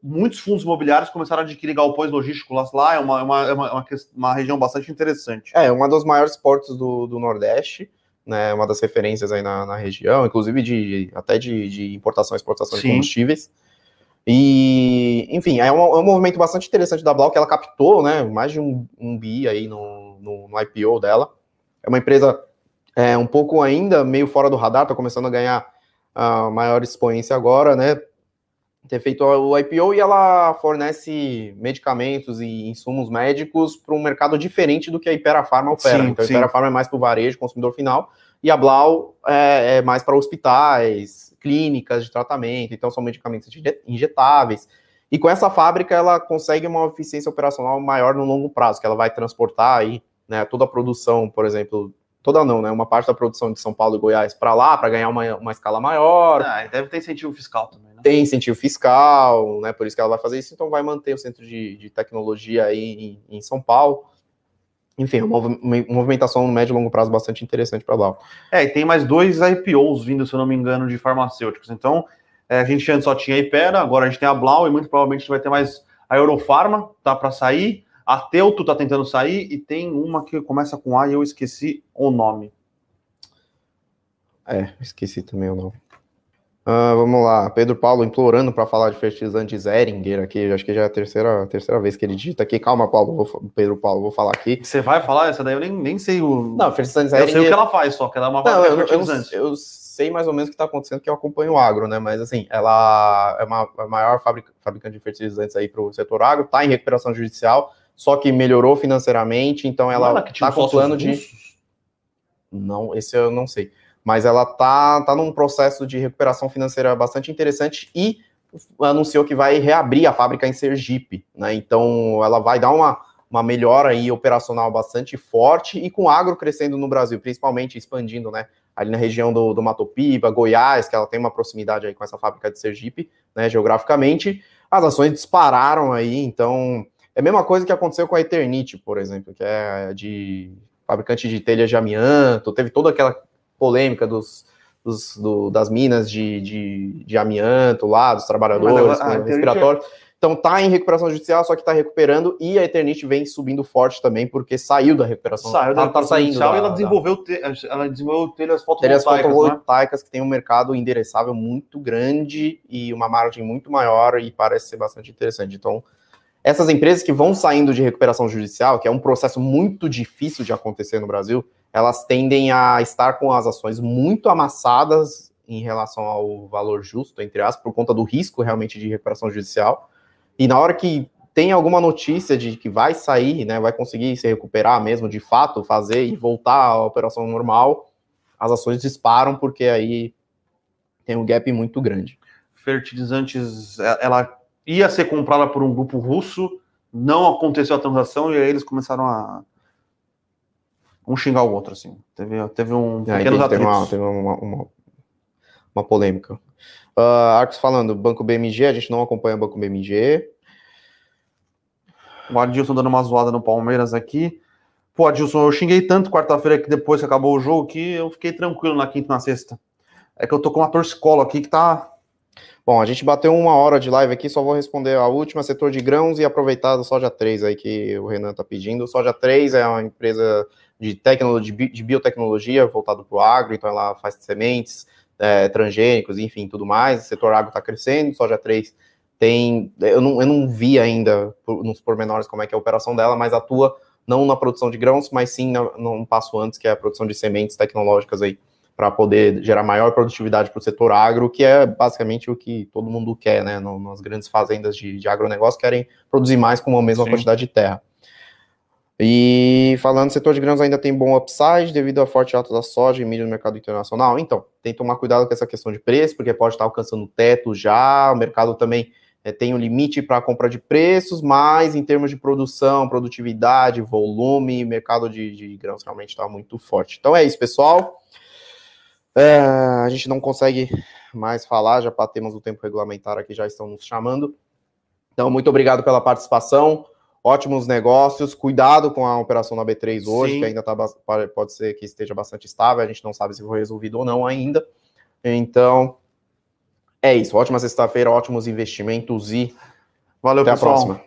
muitos fundos imobiliários começaram a adquirir galpões logísticos lá, é uma, é uma, é uma, uma, uma região bastante interessante. É, uma dos maiores portos do, do Nordeste, né? Uma das referências aí na, na região, inclusive de até de, de importação e exportação Sim. de combustíveis. E, enfim, é um, é um, movimento bastante interessante da Blau, que ela captou, né, mais de um, um bi aí no, no, no, IPO dela. É uma empresa é, um pouco ainda meio fora do radar, está começando a ganhar uh, maior expoência agora, né, ter feito o IPO e ela fornece medicamentos e insumos médicos para um mercado diferente do que a Ipera Pharma opera. Sim, então, a Ipera Pharma é mais para o varejo, consumidor final, e a Blau é, é mais para hospitais, clínicas de tratamento, então são medicamentos injetáveis. E com essa fábrica, ela consegue uma eficiência operacional maior no longo prazo, que ela vai transportar aí, né, toda a produção, por exemplo, toda não, né, uma parte da produção de São Paulo e Goiás para lá, para ganhar uma, uma escala maior. Ah, deve ter incentivo fiscal também, né? Tem incentivo fiscal, né, por isso que ela vai fazer isso, então vai manter o centro de, de tecnologia aí em, em São Paulo enfim, uma movimentação no médio e longo prazo bastante interessante para lá. É, e tem mais dois IPOs vindo, se eu não me engano, de farmacêuticos. Então, é, a gente antes só tinha a Ipera, agora a gente tem a Blau e muito provavelmente a gente vai ter mais a Eurofarma, tá para sair. A Teuto tá tentando sair e tem uma que começa com A e eu esqueci o nome. É, esqueci também o nome. Uh, vamos lá, Pedro Paulo implorando para falar de fertilizantes Eringer aqui, acho que já é a terceira, a terceira vez que ele digita aqui. Calma, Paulo, vou, Pedro Paulo, vou falar aqui. Você vai falar essa daí? Eu nem, nem sei o. Não, fertilizantes Eringer. Eu sei o que ela faz, só que ela é uma Não, eu, eu, eu, sei mais ou menos o que está acontecendo, que eu acompanho o agro, né? Mas assim, ela é uma, a maior fábrica, fabricante de fertilizantes aí para o setor agro, está em recuperação judicial, só que melhorou financeiramente, então ela está com plano de. Não, esse eu não sei mas ela tá, tá num processo de recuperação financeira bastante interessante e anunciou que vai reabrir a fábrica em Sergipe, né? Então ela vai dar uma, uma melhora aí operacional bastante forte e com o agro crescendo no Brasil, principalmente expandindo, né? Ali na região do, do Mato Piba, Goiás, que ela tem uma proximidade aí com essa fábrica de Sergipe, né? Geograficamente, as ações dispararam aí, então é a mesma coisa que aconteceu com a Eternite, por exemplo, que é de fabricante de telhas de amianto, teve toda aquela polêmica dos, dos do, das minas de, de, de, amianto lá, dos trabalhadores ela, respiratórios. Então tá em recuperação judicial, só que tá recuperando e a Eternit vem subindo forte também, porque saiu da recuperação. Saiu da tá, tá saindo. Da, e ela desenvolveu, ela desenvolveu telhas fotovoltaicas. Telhas fotovoltaicas né? que tem um mercado endereçável muito grande e uma margem muito maior e parece ser bastante interessante. Então, essas empresas que vão saindo de recuperação judicial, que é um processo muito difícil de acontecer no Brasil, elas tendem a estar com as ações muito amassadas em relação ao valor justo, entre aspas, por conta do risco realmente de recuperação judicial. E na hora que tem alguma notícia de que vai sair, né, vai conseguir se recuperar mesmo, de fato, fazer e voltar à operação normal, as ações disparam porque aí tem um gap muito grande. Fertilizantes, ela ia ser comprada por um grupo russo, não aconteceu a transação e aí eles começaram a um xingar o outro, assim. Teve, teve um é, pequenos teve, uma, teve uma, uma, uma polêmica. Uh, Arcos falando, Banco BMG, a gente não acompanha o Banco BMG. O Adilson dando uma zoada no Palmeiras aqui. Pô, Adilson, eu xinguei tanto quarta-feira que depois que acabou o jogo que eu fiquei tranquilo na quinta e na sexta. É que eu tô com uma torcicolo aqui que tá. Bom, a gente bateu uma hora de live aqui, só vou responder a última, setor de grãos e aproveitar do Soja 3 aí que o Renan está pedindo. Soja 3 é uma empresa de tecnologia, de biotecnologia voltado para o agro, então ela faz sementes, é, transgênicos, enfim, tudo mais. O setor agro está crescendo, Soja 3 tem. Eu não, eu não vi ainda nos pormenores como é que é a operação dela, mas atua não na produção de grãos, mas sim num passo antes, que é a produção de sementes tecnológicas aí para poder gerar maior produtividade para o setor agro, que é basicamente o que todo mundo quer, né? nas grandes fazendas de, de agronegócio querem produzir mais com a mesma Sim. quantidade de terra. E falando, setor de grãos ainda tem bom upside devido à forte alta da soja e milho no mercado internacional. Então, tem que tomar cuidado com essa questão de preço, porque pode estar alcançando o teto já. O mercado também é, tem um limite para a compra de preços, mas em termos de produção, produtividade, volume, o mercado de, de grãos realmente está muito forte. Então é isso, pessoal. É, a gente não consegue mais falar, já batemos o tempo regulamentar aqui, já estão nos chamando. Então, muito obrigado pela participação. Ótimos negócios. Cuidado com a operação na B3 hoje, Sim. que ainda tá, pode ser que esteja bastante estável. A gente não sabe se foi resolvido ou não ainda. Então, é isso. Ótima sexta-feira, ótimos investimentos e valeu, até pessoal. a próxima.